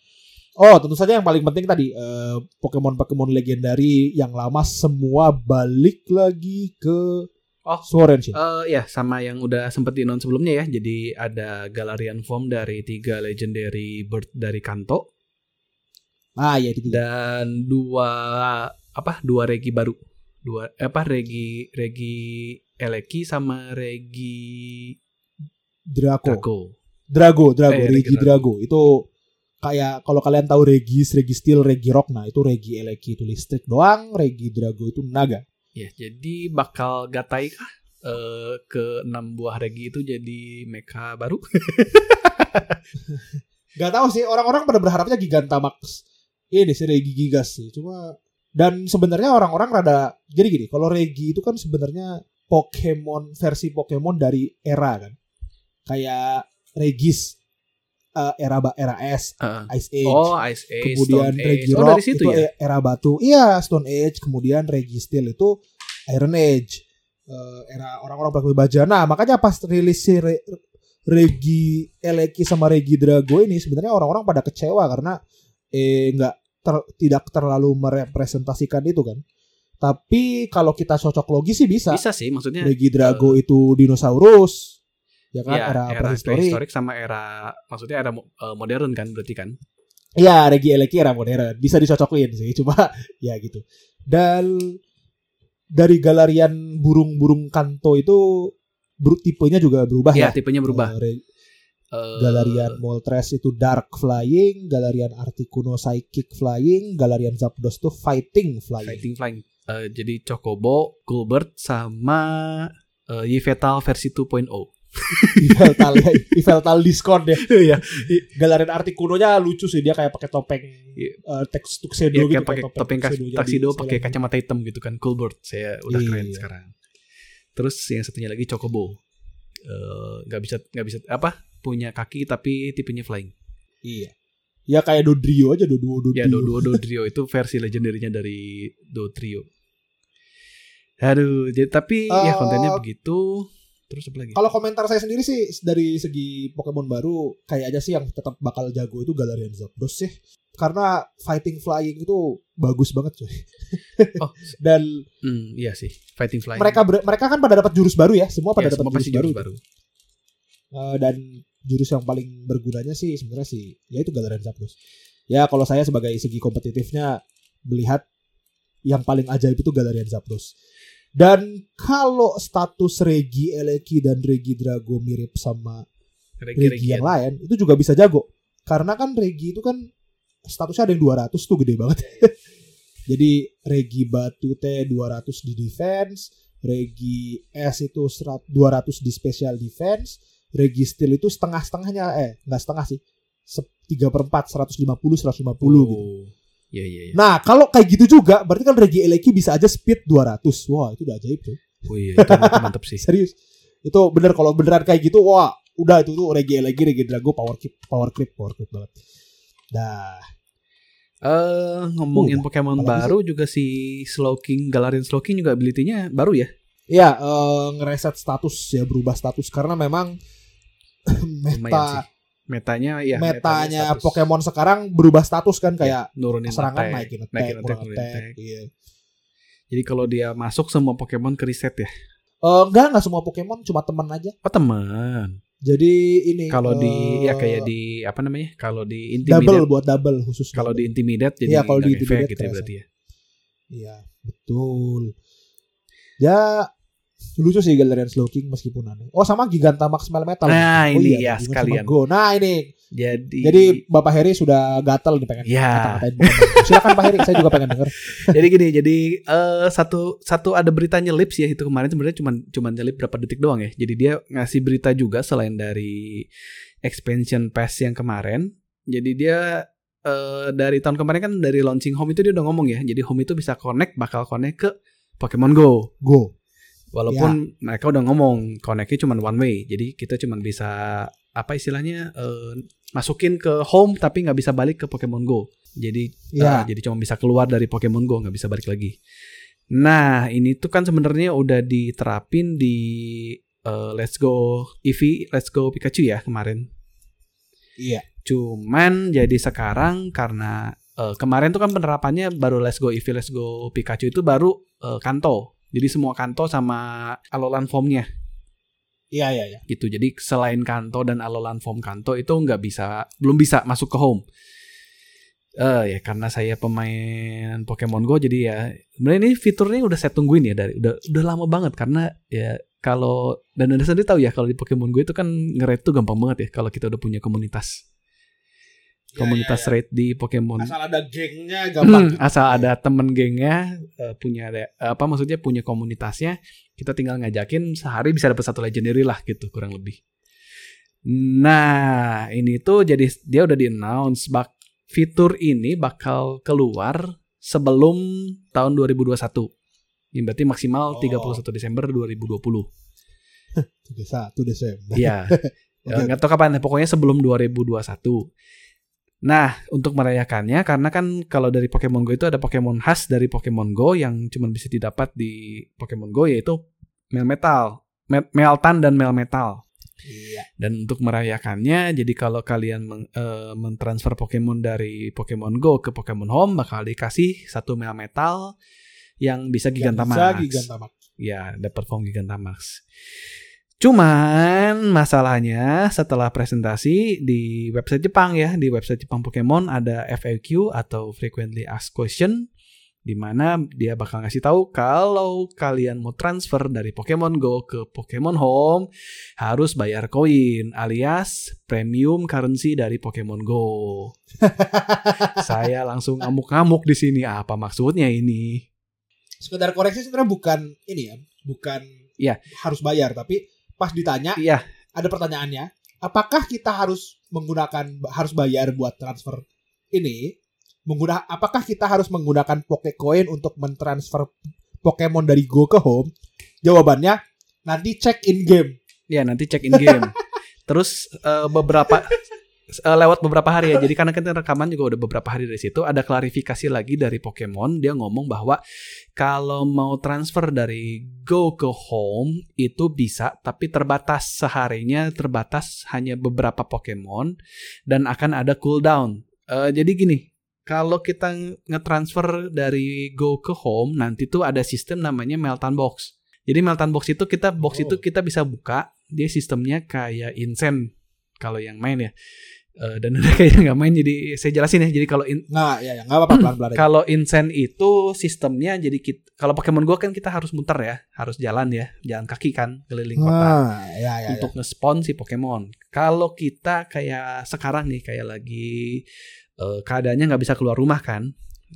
B: Oh, tentu saja yang paling penting tadi eh, Pokemon-Pokemon legendari yang lama semua balik lagi ke
A: Oh.
B: Sword and Shield.
A: Eh ya, sama yang udah sempat di sebelumnya ya. Jadi ada Galarian form dari tiga legendary bird dari Kanto
B: Ah, ya itu
A: dan dua apa? Dua regi baru. Dua eh, apa? Regi regi Eleki sama regi
B: Draco.
A: Draco.
B: Drago, Drago,
A: Eh,
B: Regi
A: Regi
B: Drago. Itu kayak kalau kalian tahu Regis, Regi Steel, Regi Rock, nah itu Regi Eleki itu listrik doang, Regi Drago itu naga.
A: Ya, jadi bakal gatai kah eh, ke enam buah regi itu jadi mecha baru?
B: Gak tahu sih orang-orang pada berharapnya Gigantamax ini sih Regi Gigas sih. Cuma dan sebenarnya orang-orang rada jadi gini, kalau Regi itu kan sebenarnya Pokemon versi Pokemon dari era kan. Kayak Regis eh, era ba- era S,
A: Heeh.
B: Ice Age.
A: oh, Ice Age,
B: kemudian
A: Stone
B: Regi
A: Age. Oh,
B: Rock
A: dari situ
B: itu
A: ya?
B: e- era batu. Iya, Stone Age, kemudian Regi Steel itu Iron Age. Eh, era orang-orang pakai baja. Nah, makanya pas rilis si Re- Regi Eleki sama Regi Drago ini sebenarnya orang-orang pada kecewa karena eh nggak ter- tidak terlalu merepresentasikan itu kan. Tapi kalau kita cocok logi sih bisa.
A: Bisa sih, maksudnya
B: Regi Drago itu dinosaurus. Ya kan
A: ya,
B: era, prehistorik.
A: prehistorik sama era maksudnya era eh, modern kan berarti kan.
B: Iya, Regi Eleki era modern. Bisa dicocokin sih, cuma ya gitu. Dan dari galerian burung-burung kanto itu bru- tipenya juga berubah
A: Ya,
B: ya.
A: tipenya berubah.
B: Eh, Re-
A: Eh,
B: Galarian Moltres itu Dark Flying, Galarian Articuno Psychic Flying, Galarian Zapdos itu Fighting Flying.
A: Fighting Flying. Eh, jadi Chocobo, Gulbert sama uh, Yveltal versi 2.0.
B: Yveltal ya, Yveltal diskon deh.
A: Iya.
B: Galarian Articuno-nya lucu sih dia kayak pakai topeng
A: Iya.
B: eh, teks tuxedo
A: Iya,
B: gitu
A: pakai topeng kas-
B: tuxedo.
A: Pakai kacamata hitam gitu kan. Gulbert saya udah keren
B: Iya.
A: sekarang. Terus yang satunya lagi Chocobo. Eh, nggak bisa nggak bisa apa? Punya kaki tapi tipenya flying.
B: Iya. Ya kayak Dodrio aja Doduo Dodrio.
A: Ya Doduo Dodrio itu versi legendarinya dari Dodrio. Aduh, jadi tapi ya
B: Eh,
A: kontennya begitu. Terus apa lagi?
B: Kalau komentar saya sendiri sih dari segi Pokemon baru kayak aja sih yang tetap bakal jago itu Galarian Zapdos sih. Karena fighting flying itu bagus banget coy.
A: Oh.
B: Dan
A: Hmm, iya sih, fighting flying.
B: mereka mereka kan pada dapat jurus baru ya, semua pada
A: ya,
B: dapat jurus
A: pasti
B: baru.
A: jurus baru.
B: Eh, dan jurus yang paling bergunanya sih sebenarnya sih yaitu Galarian Zapdos. Ya kalau saya sebagai segi kompetitifnya melihat yang paling ajaib itu Galarian Zapdos. Dan kalau status Regi Eleki dan Regi Drago mirip sama Regi
A: Regi-regian.
B: yang lain itu juga bisa jago. Karena kan Regi itu kan statusnya ada yang 200 tuh gede banget. Jadi Regi Batu T 200 di defense, Regi S itu 100 200 di special defense, Regi Steel itu setengah-setengahnya eh nggak setengah sih. 3 per 4 150 150 gitu.
A: Iya iya iya.
B: Nah, kalau kayak gitu juga berarti kan Regi Eleki bisa aja speed 200. Wah, itu udah ajaib tuh.
A: Oh iya, itu mantap, mantap sih.
B: Serius. Itu bener kalau beneran kayak gitu, wah, udah itu tuh Regi Eleki, Regi Drago power clip, power clip, power clip banget. Nah,
A: Eh ngomongin
B: Udah,
A: Pokemon baru juga si Slowking, Galarian Slowking juga ability-nya baru ya.
B: Iya, eh, ngereset status ya, berubah status karena memang meta
A: sih. Metanya ya
B: metanya
A: status.
B: Pokemon sekarang berubah status kan kayak
A: nurunin
B: serangan
A: attack,
B: naikin attack,
A: naikin attack,
B: attack,
A: attack.
B: iya.
A: Jadi kalau dia masuk semua Pokemon ke reset ya.
B: Eh, enggak, enggak semua Pokemon, cuma teman aja.
A: Oh teman.
B: Jadi ini
A: Kalau di
B: eh,
A: ya kayak di apa namanya? Kalau di
B: double
A: intimidate,
B: buat double khusus.
A: kalau di
B: double.
A: intimidate jadi
B: Iya, kalau di intimidate
A: gitu ya
B: kerasa.
A: berarti ya.
B: Iya, betul. Ya lucu sih Galarian Slowking meskipun aneh. Oh sama Gigantamax Melmetal.
A: Nah,
B: oh,
A: ini
B: iya,
A: ya, sekalian.
B: Go. Nah ini.
A: Jadi
B: Jadi Bapak Heri sudah gatel nih pengen
A: Ya.
B: Pokemon. Silakan Pak Heri, saya juga pengen denger.
A: jadi gini, jadi eh, satu satu ada berita nyelip sih ya itu kemarin sebenarnya cuma cuma nyelip berapa detik doang ya. Jadi dia ngasih berita juga selain dari expansion pass yang kemarin. Jadi dia eh, dari tahun kemarin kan dari launching home itu dia udah ngomong ya. Jadi home itu bisa connect bakal connect ke Pokemon Go.
B: Go.
A: Walaupun mereka udah ngomong connectnya cuma one way. Jadi kita cuma bisa apa istilahnya eh, masukin ke home tapi nggak bisa balik ke Pokemon Go. Jadi
B: Ya.
A: eh, jadi cuma bisa keluar dari Pokemon Go nggak bisa balik lagi. Nah ini tuh kan sebenarnya udah diterapin di eh, Let's Go Eevee, Let's Go Pikachu ya kemarin.
B: Iya.
A: Cuman jadi sekarang karena eh, kemarin tuh kan penerapannya baru Let's Go Eevee, Let's Go Pikachu itu baru eh, Kanto. Jadi semua Kanto sama Alolan Form-nya
B: Iya iya iya.
A: gitu. Jadi selain Kanto dan Alolan Form Kanto itu nggak bisa, belum bisa masuk ke home. Eh ya karena saya pemain Pokemon Go jadi ya sebenarnya ini fiturnya udah saya tungguin ya dari udah udah lama banget karena ya kalau dan anda sendiri tahu ya kalau di Pokemon Go itu kan nge-rate tuh gampang banget ya kalau kita udah punya komunitas. Komunitas
B: ya, ya.
A: raid di Pokemon.
B: Asal ada gengnya gampang.
A: Hmm, asal ada temen gengnya eh, punya ada apa maksudnya punya komunitasnya kita tinggal ngajakin sehari bisa dapat satu legendary lah gitu kurang lebih nah ini tuh jadi dia udah di announce bak fitur ini bakal keluar sebelum tahun 2021 ini berarti maksimal
B: Oh.
A: 31 Desember 2020
B: 31 Desember.
A: Iya. Ya, nggak tahu kapan, pokoknya sebelum 2021. Nah, untuk merayakannya, karena kan kalau dari Pokemon Go itu ada Pokemon khas dari Pokemon Go yang cuma bisa didapat di Pokemon Go yaitu Melmetal, Mel Meltan dan Melmetal.
B: Iya.
A: Dan untuk merayakannya, jadi kalau kalian meng- eh, mentransfer Pokemon dari Pokemon Go ke Pokemon Home, bakal dikasih satu Melmetal yang bisa
B: Yang
A: Gigantamax.
B: bisa Gigantamax.
A: Ya, dapat form Gigantamax. Cuman masalahnya setelah presentasi di website Jepang ya, di website Jepang Pokemon ada FAQ atau frequently asked question di mana dia bakal ngasih tahu kalau kalian mau transfer dari Pokemon Go ke Pokemon Home harus bayar koin alias premium currency dari Pokemon Go. Saya langsung ngamuk-ngamuk di sini. Apa maksudnya ini?
B: Sekedar koreksi sebenarnya bukan ini ya, bukan
A: Iya.
B: harus bayar tapi pas ditanya
A: Iya,
B: ada pertanyaannya, apakah kita harus menggunakan harus bayar buat transfer ini? Mengguna apakah kita harus menggunakan Pokecoin untuk mentransfer Pokemon dari Go ke Home? Jawabannya nanti cek in game.
A: Ya nanti check in game. Terus eh, beberapa eh, lewat beberapa hari ya. Jadi karena kita rekaman juga udah beberapa hari dari situ ada klarifikasi lagi dari Pokemon. Dia ngomong bahwa kalau mau transfer dari Go ke Home itu bisa tapi terbatas seharinya terbatas hanya beberapa Pokemon dan akan ada cooldown. Eh, jadi gini, kalau kita nge-transfer dari Go ke Home nanti tuh ada sistem namanya Meltan Box. Jadi Meltan Box itu kita box
B: Oh.
A: itu kita bisa buka, dia sistemnya kayak Insen kalau yang main ya. Eh, dan ada kayak nggak main jadi saya jelasin ya. Jadi kalau in-
B: Nggak, ya, ya nggak apa-apa pelan-pelan aja.
A: kalau Insen itu sistemnya jadi kita, kalau Pokemon Go kan kita harus muter ya, harus jalan ya, jalan kaki kan keliling kota
B: Nah, ya, ya, ya.
A: untuk nge-spawn si Pokemon. Kalau kita kayak sekarang nih kayak lagi eh, keadaannya nggak bisa keluar rumah kan.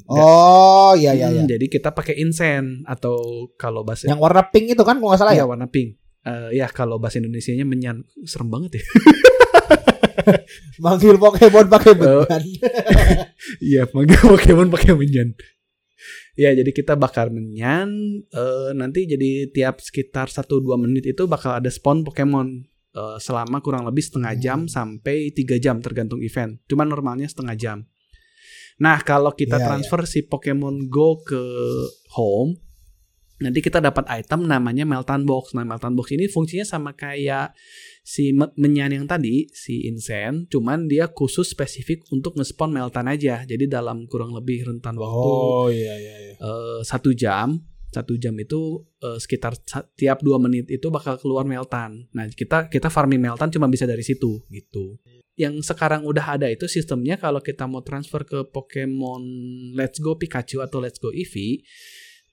B: Oh, iya, iya, iya.
A: Hmm, Jadi kita pakai Insen atau kalau bahasa
B: Yang warna pink itu kan kalau nggak salah
A: Iya
B: ya?
A: warna pink. Eh ya kalau bahasa Indonesianya menyan serem banget ya.
B: Manggil Pokemon pakai
A: Oh.
B: beban.
A: Iya manggil Pokemon pakai menyan. Ya jadi kita bakar menyan. eh, nanti jadi tiap sekitar 1-2 menit itu bakal ada spawn Pokemon eh, selama kurang lebih setengah jam
B: Hmm.
A: sampai 3 jam tergantung event. Cuman normalnya setengah jam. Nah kalau kita
B: Iya,
A: transfer si Pokemon Go ke home, nanti kita dapat item namanya Meltan Box. Nah Meltan Box ini fungsinya sama kayak si me- menyan yang tadi, si Insen, cuman dia khusus spesifik untuk nge-spawn Meltan aja. Jadi dalam kurang lebih rentan waktu
B: Oh, iya, iya, iya.
A: eh, satu jam, satu jam itu eh, sekitar tiap dua menit itu bakal keluar Meltan. Nah kita kita farming Meltan cuma bisa dari situ gitu. Yang sekarang udah ada itu sistemnya kalau kita mau transfer ke Pokemon Let's Go Pikachu atau Let's Go Eevee,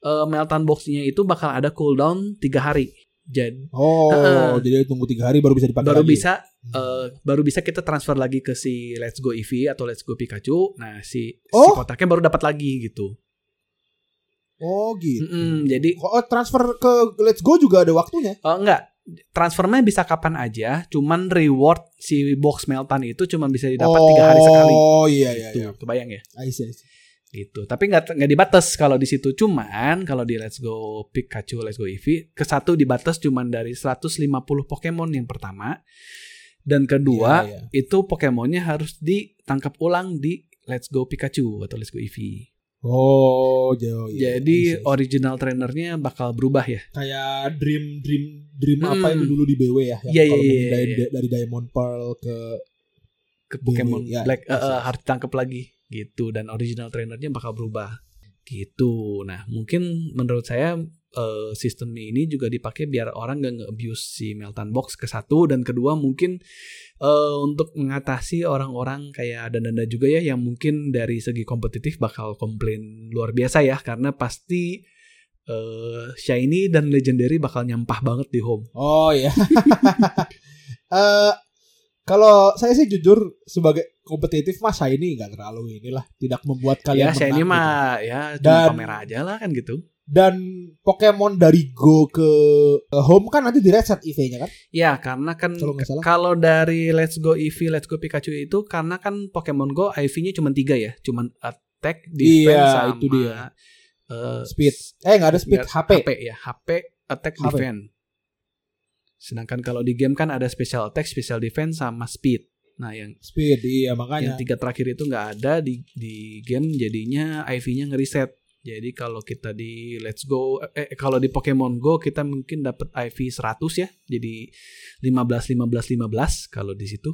A: eh, Meltan boxnya itu bakal ada cooldown tiga hari. Jadi
B: Oh,
A: Heeh.
B: jadi tunggu tiga hari baru bisa dipakai
A: baru
B: lagi.
A: bisa eh, baru bisa kita transfer lagi ke si Let's Go Eevee atau Let's Go Pikachu. Nah si si
B: Oh.
A: kotaknya baru dapat lagi gitu.
B: Oh, gitu.
A: Mm-mm, jadi
B: Oh, transfer ke Let's Go juga ada waktunya.
A: Oh enggak, transfernya bisa kapan aja, cuman reward si box meltan itu cuma bisa didapat tiga hari sekali.
B: Oh, iya, iya,
A: Gitu,
B: iya.
A: kebayang ya?
B: I see, I see.
A: Gitu. Tapi nggak nggak dibatas kalau di situ. Cuman kalau di Let's Go Pikachu, Let's Go Eevee, ke satu dibatas cuman dari 150 Pokemon yang pertama, dan kedua
B: Iya, iya.
A: itu Pokemonnya harus ditangkap ulang di Let's Go Pikachu atau Let's Go Eevee.
B: Oh, jauh. Iya,
A: Jadi
B: I see, I see.
A: original trainernya bakal berubah ya.
B: kayak dream dream dream
A: Hmm.
B: apa itu dulu di BW ya? Yang
A: Iya,
B: kalau
A: iya,
B: mungkin
A: iya,
B: dari,
A: iya.
B: dari Diamond Pearl ke
A: ke Pokemon
B: ya,
A: Black
B: bisa.
A: eh, harus ditangkap lagi gitu dan original trainernya bakal berubah gitu. Nah mungkin menurut saya eh, sistem ini juga dipakai biar orang gak nge-abuse si Meltan Box ke satu dan kedua mungkin eh, untuk mengatasi orang-orang kayak Danda juga ya yang mungkin dari segi kompetitif bakal komplain luar biasa ya karena pasti eh, shiny dan legendary bakal nyampah banget di home.
B: Oh ya. Eh Kalau saya sih jujur sebagai kompetitif mas ini nggak terlalu inilah tidak membuat kalian
A: ya saya ini
B: menang gitu.
A: mah ya cuma
B: Dan-
A: pamer aja lah kan gitu.
B: Dan Pokemon dari Go ke Home kan nanti di reset EV-nya kan?
A: Ya karena kan
B: Kalau
A: dari Let's Go Eevee, Let's Go Pikachu itu karena kan Pokemon Go IV-nya cuma tiga ya, cuman attack, defense
B: Iya,
A: sama
B: itu dia.
A: eh,
B: Speed. Eh nggak ada speed, HP.
A: HP ya, HP, attack,
B: HP.
A: defense. Sedangkan kalau di game kan ada special attack, special defense sama speed. Nah yang
B: Speed, iya
A: yang
B: makanya.
A: tiga terakhir itu nggak ada di di game jadinya IV-nya ngeriset. Jadi kalau kita di Let's Go eh kalau di Pokemon Go kita mungkin dapat IV 100 ya. Jadi 15 15 15 kalau di situ.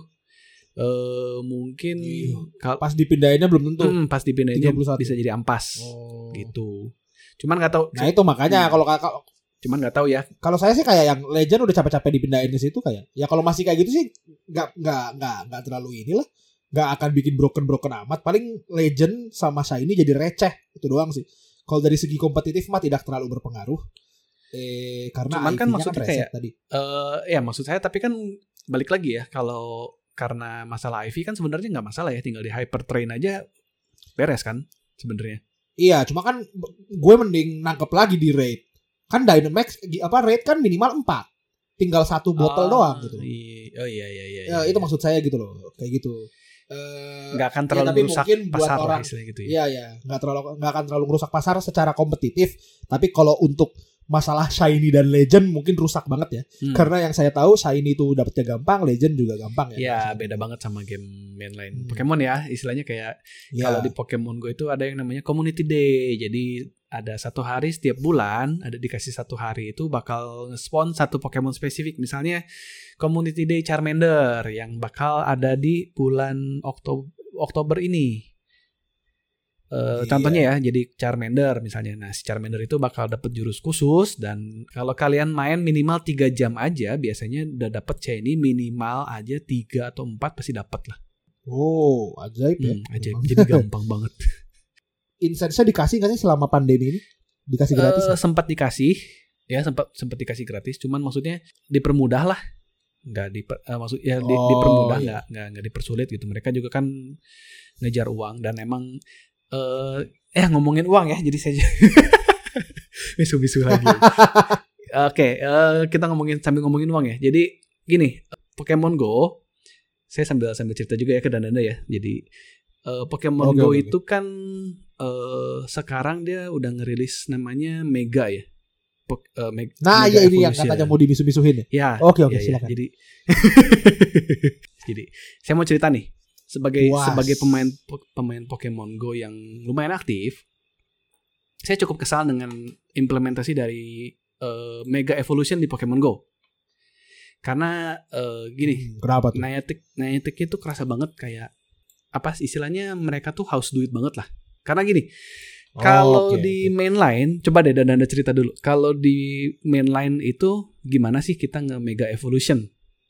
A: Eh mungkin
B: Iya.
A: kalau
B: Pas dipindahinnya belum tentu.
A: Hmm, pas dipindahinnya
B: 31.
A: bisa jadi ampas
B: Oh.
A: gitu. Cuman nggak tahu
B: Nah itu makanya
A: Hmm.
B: kalau kakak
A: cuman nggak tahu ya.
B: kalau saya sih kayak yang Legend udah capek-capek dipindahin ke situ kayak. Ya kalau masih kayak gitu sih nggak nggak nggak nggak terlalu inilah. Nggak akan bikin broken broken amat. Paling Legend sama Shiny jadi receh. Itu doang sih. Kalau dari segi kompetitif mah tidak terlalu berpengaruh. Eh karena
A: Cuman kan maksudnya
B: reset
A: kayak-
B: tadi.
A: Eh ya maksud saya tapi kan balik lagi ya kalau karena masalah IV kan sebenarnya nggak masalah ya tinggal di hyper train aja beres kan sebenarnya.
B: iya cuma kan gue mending nangkep lagi di raid kan Dynamax apa raid kan minimal 4 tinggal satu botol
A: Ah,
B: doang gitu
A: i- Oh iya iya iya.
B: ya,
A: iya.
B: itu maksud saya gitu loh kayak gitu Eh,
A: nggak akan
B: ya,
A: terlalu
B: tapi
A: merusak
B: mungkin buat
A: pasar lah
B: orang
A: istilahnya gitu ya.
B: Iya ya, nggak terlalu nggak akan terlalu merusak pasar secara kompetitif. Tapi kalau untuk masalah shiny dan legend mungkin rusak banget ya.
A: Hmm.
B: Karena yang saya tahu shiny itu dapetnya gampang, legend juga gampang ya.
A: Ya beda banget sama game mainline
B: Hmm.
A: Pokemon ya istilahnya kayak
B: Ya.
A: kalau di Pokemon Go itu ada yang namanya Community Day jadi ada satu hari setiap bulan ada dikasih satu hari itu bakal nge-spawn satu Pokemon spesifik misalnya Community Day Charmander yang bakal ada di bulan Oktober Oktober ini Eh,
B: Iya.
A: Contohnya ya, jadi Charmander misalnya. Nah, si Charmander itu bakal dapet jurus khusus dan kalau kalian main minimal 3 jam aja, biasanya udah dapet shiny minimal aja 3 atau 4 pasti dapat lah.
B: Oh, ajaib ya.
A: Hmm, ajaib. Jadi gampang banget.
B: Insense-nya dikasih nggak sih selama pandemi ini? Dikasih gratis?
A: Eh, sempat dikasih, ya sempat sempat dikasih gratis. Cuman maksudnya dipermudah lah, nggak di maksud ya di-
B: Oh,
A: dipermudah
B: iya.
A: nggak nggak nggak dipersulit gitu. Mereka juga kan ngejar uang dan emang eh eh ngomongin uang ya, jadi saya bisu-bisu lagi. Oke, eh, kita ngomongin sambil ngomongin uang ya. Jadi gini, Pokemon Go, saya sambil sambil cerita juga ya ke Dandanda ya. Jadi eh, Pokemon
B: Oke,
A: Go
B: oke.
A: itu kan eh, sekarang dia udah ngerilis namanya Mega ya. Pok- eh, Meg-
B: Nah,
A: Mega
B: ya ini yang katanya mau dimisuh-misuhin ya.
A: Ya.
B: Oke, oke,
A: ya, ya.
B: silakan.
A: Jadi Jadi saya mau cerita nih sebagai
B: Puas.
A: sebagai pemain pemain Pokemon Go yang lumayan aktif, saya cukup kesal dengan implementasi dari eh, Mega Evolution di Pokemon Go. Karena eh, gini,
B: Hmm, Kenapa tuh?
A: Niantic Niantic itu kerasa banget kayak apa sih istilahnya mereka tuh haus duit banget lah. Karena gini,
B: Oh,
A: kalau
B: oke,
A: di
B: oke.
A: mainline, coba deh dan anda cerita dulu. Kalau di mainline itu gimana sih kita nge Mega Evolution?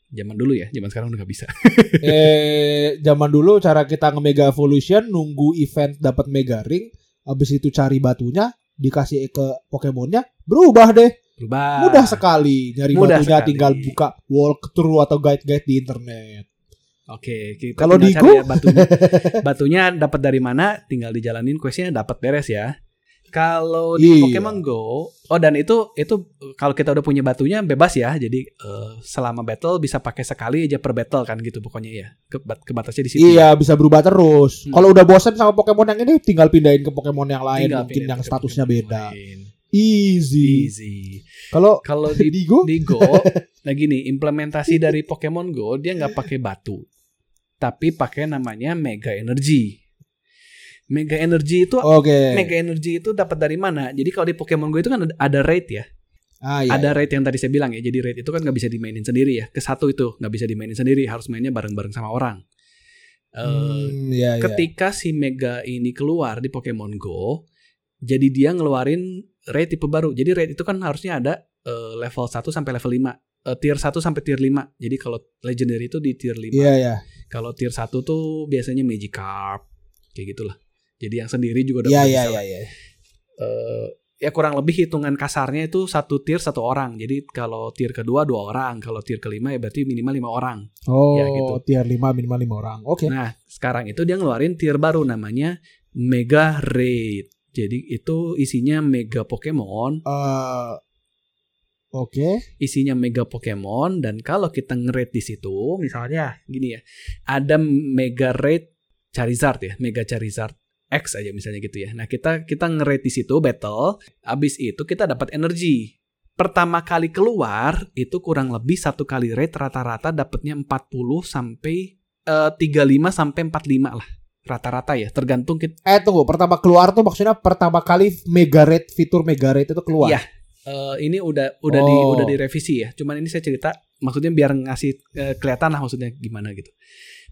A: Zaman dulu ya, zaman sekarang udah gak bisa.
B: eh zaman dulu cara kita nge-mega evolution nunggu event dapat mega ring, habis itu cari batunya, dikasih ke Pokemonnya, berubah deh.
A: Berubah.
B: Mudah sekali nyari
A: Ah. Mudah
B: batunya
A: sekali.
B: tinggal buka walkthrough atau guide-guide di internet.
A: Oke, kita
B: Kalau di
A: ya batunya. batunya dapat dari mana? Tinggal dijalanin questnya dapat beres ya. Kalau di
B: Iya.
A: Pokemon Go, oh dan itu itu kalau kita udah punya batunya bebas ya. Jadi eh, selama battle bisa pakai sekali aja per battle kan gitu pokoknya ya. Ke, kebatasnya di situ.
B: Iya, bisa berubah terus.
A: Hmm.
B: Kalau udah bosan sama Pokemon yang ini, tinggal pindahin ke Pokemon yang lain,
A: Tinggal
B: mungkin yang statusnya
A: Pokemon
B: beda.
A: lain.
B: Easy.
A: Easy.
B: Kalau
A: Kalau di
B: di Go,
A: di Go, nah gini, implementasi dari Pokemon Go dia nggak pakai batu, tapi pakai namanya Mega Energy. Mega Energy itu
B: oke.
A: Mega Energy itu dapat dari mana? Jadi kalau di Pokemon Go itu kan ada, raid ya.
B: Ah, iya.
A: Ada raid yang tadi saya bilang ya. Jadi raid itu kan nggak bisa dimainin sendiri ya. Ke satu itu nggak bisa dimainin sendiri, harus mainnya bareng-bareng sama orang. Eh,
B: Hmm, iya, iya.
A: ketika si Mega ini keluar di Pokemon Go, jadi dia ngeluarin raid tipe baru. Jadi raid itu kan harusnya ada eh, level 1 sampai level 5. Eh, tier 1 sampai tier 5. Jadi kalau legendary itu di tier 5.
B: Iya, iya.
A: Kalau tier 1 tuh biasanya Magikarp kayak gitulah. Jadi yang sendiri juga udah
B: Iya,
A: bisa
B: iya,
A: lah.
B: iya, iya.
A: Eh, ya kurang lebih hitungan kasarnya itu satu tier satu orang. Jadi kalau tier kedua dua orang, kalau tier kelima ya berarti minimal lima orang.
B: Oh,
A: Ya, gitu.
B: tier 5 minimal 5 orang. Oke.
A: Nah, sekarang itu dia ngeluarin tier baru namanya Mega Raid. Jadi itu isinya mega Pokemon,
B: Eh, Oke.
A: isinya mega Pokemon dan kalau kita nge-raid di situ, misalnya gini ya, ada Mega Raid Charizard ya, Mega Charizard X aja misalnya gitu ya. Nah, kita kita nge-raid di situ battle, abis itu kita dapat energi. Pertama kali keluar itu kurang lebih satu kali raid rata-rata dapatnya 40 sampai eh, 35 sampai 45 lah. Rata-rata ya, tergantung kita
B: Eh tunggu, pertama keluar tuh maksudnya pertama kali Mega Red fitur Mega Red itu keluar.
A: Iya. Eh, ini udah udah di
B: Oh.
A: udah direvisi ya. Cuman ini saya cerita maksudnya biar ngasih eh, kelihatan lah maksudnya gimana gitu.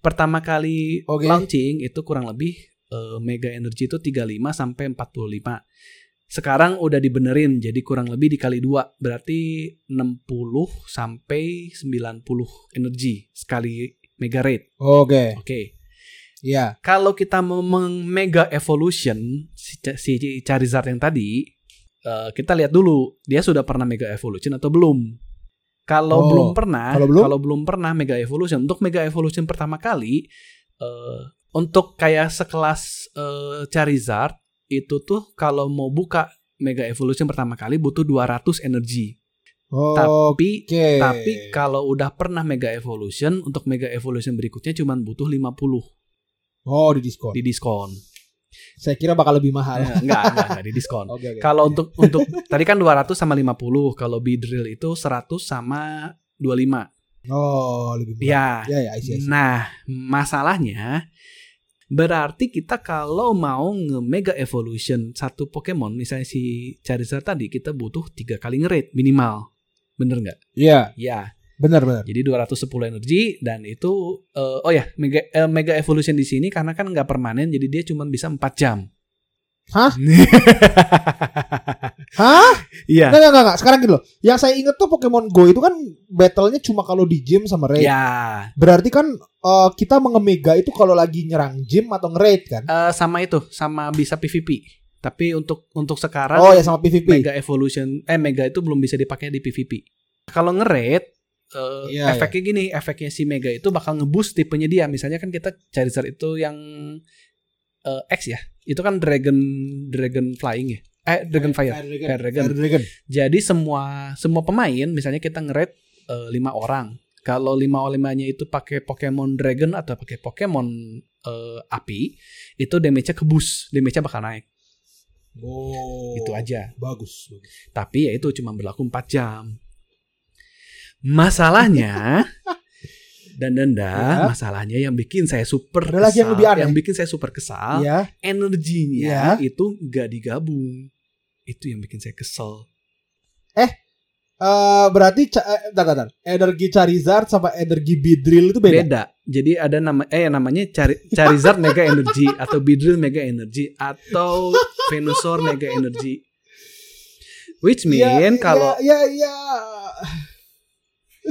A: Pertama kali
B: Oke.
A: launching itu kurang lebih eh, mega energy itu 35 sampai 45. Sekarang udah dibenerin jadi kurang lebih dikali dua berarti 60 sampai 90 energi sekali mega rate.
B: Oke.
A: Oke.
B: Iya.
A: Kalau kita mau mega evolution si, si Charizard yang tadi, eh, kita lihat dulu dia sudah pernah mega evolution atau belum. Kalau
B: Oh,
A: belum pernah,
B: kalau belum?
A: belum pernah mega evolution, untuk mega evolution pertama kali, eh, untuk kayak sekelas eh, Charizard itu tuh kalau mau buka mega evolution pertama kali butuh 200 energi.
B: Oke.
A: Tapi tapi kalau udah pernah mega evolution, untuk mega evolution berikutnya cuma butuh 50
B: oh di diskon.
A: di diskon.
B: Saya kira bakal lebih mahal.
A: Enggak, enggak, enggak di diskon.
B: Oke oke.
A: Kalau untuk untuk tadi kan 200 sama 50, kalau Bidrill itu 100 sama 25.
B: Oh lebih mahal.
A: Ya.
B: Ya ya, I see, I see.
A: Nah, masalahnya berarti kita kalau mau nge-mega evolution satu Pokemon, misalnya si Charizard tadi kita butuh tiga kali nge-raid minimal. Bener nggak?
B: Iya,
A: Ya.
B: benar benar.
A: Jadi 210 energi dan itu eh, oh ya, mega eh, mega evolution di sini karena kan nggak permanen jadi dia cuma bisa 4 jam.
B: Hah? Hah?
A: Iya.
B: Enggak, enggak, enggak. Sekarang gitu loh. Yang saya inget tuh Pokemon Go itu kan battle-nya cuma kalau di gym sama raid.
A: Ya.
B: Berarti kan eh, kita mengemega itu kalau lagi nyerang gym atau nge-raid kan?
A: Eh, sama itu, sama bisa PVP. Tapi untuk untuk sekarang
B: Oh ya sama PvP.
A: Mega Evolution eh Mega itu belum bisa dipakai di PVP. Kalau nge-raid eh,
B: Iya,
A: efeknya gini, efeknya si Mega itu bakal ngeboost tipenya dia. Misalnya kan kita Charizard itu yang eh, X ya. Itu kan Dragon Dragon Flying ya. Eh Dragon Fire.
B: Fire Dragon.
A: Fire Dragon.
B: Fire Dragon.
A: Jadi semua semua pemain misalnya kita nge-raid eh, lima orang. Kalau lima limanya itu pakai Pokemon Dragon atau pakai Pokemon eh, api, itu damage-nya ke boost, damage-nya bakal naik.
B: Oh.
A: Itu aja.
B: Bagus, bagus.
A: Tapi ya itu cuma berlaku 4 jam. Masalahnya dan denda,
B: Ya.
A: masalahnya yang bikin saya super
B: Ada lagi yang lebih aneh.
A: yang bikin saya super kesal,
B: Iya.
A: energinya
B: Ya.
A: itu nggak digabung. Itu yang bikin saya kesel.
B: Eh berarti ca- eh, bentar, bentar. energi Charizard sama energi Beedrill itu beda.
A: Beda. Jadi ada nama eh namanya Chari- Charizard Mega Energy atau Beedrill Mega Energy atau Venusaur Mega Energy. Which mean
B: Iya,
A: kalau
B: ya ya, ya.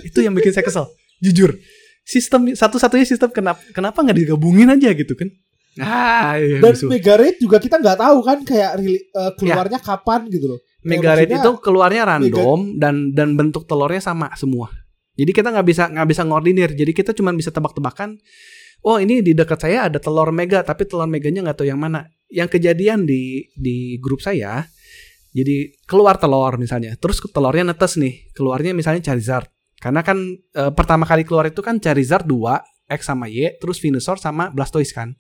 A: itu yang bikin saya kesel jujur sistem satu-satunya sistem kenapa kenapa nggak digabungin aja gitu kan ah iya,
B: Dan
A: musuh.
B: Mega Raid juga kita nggak tahu kan kayak eh, keluarnya kapan gitu loh.
A: Mega
B: maksudnya
A: itu keluarnya random dan dan bentuk telurnya sama semua. Jadi kita nggak bisa nggak bisa ngordinir. Jadi kita cuma bisa tebak-tebakan oh ini di dekat saya ada telur mega tapi telur meganya nggak tahu yang mana. Yang kejadian di di grup saya jadi keluar telur misalnya. Terus telurnya netes nih keluarnya misalnya Charizard. Karena kan eh, pertama kali keluar itu kan Charizard 2 X sama Y terus Venusaur sama Blastoise kan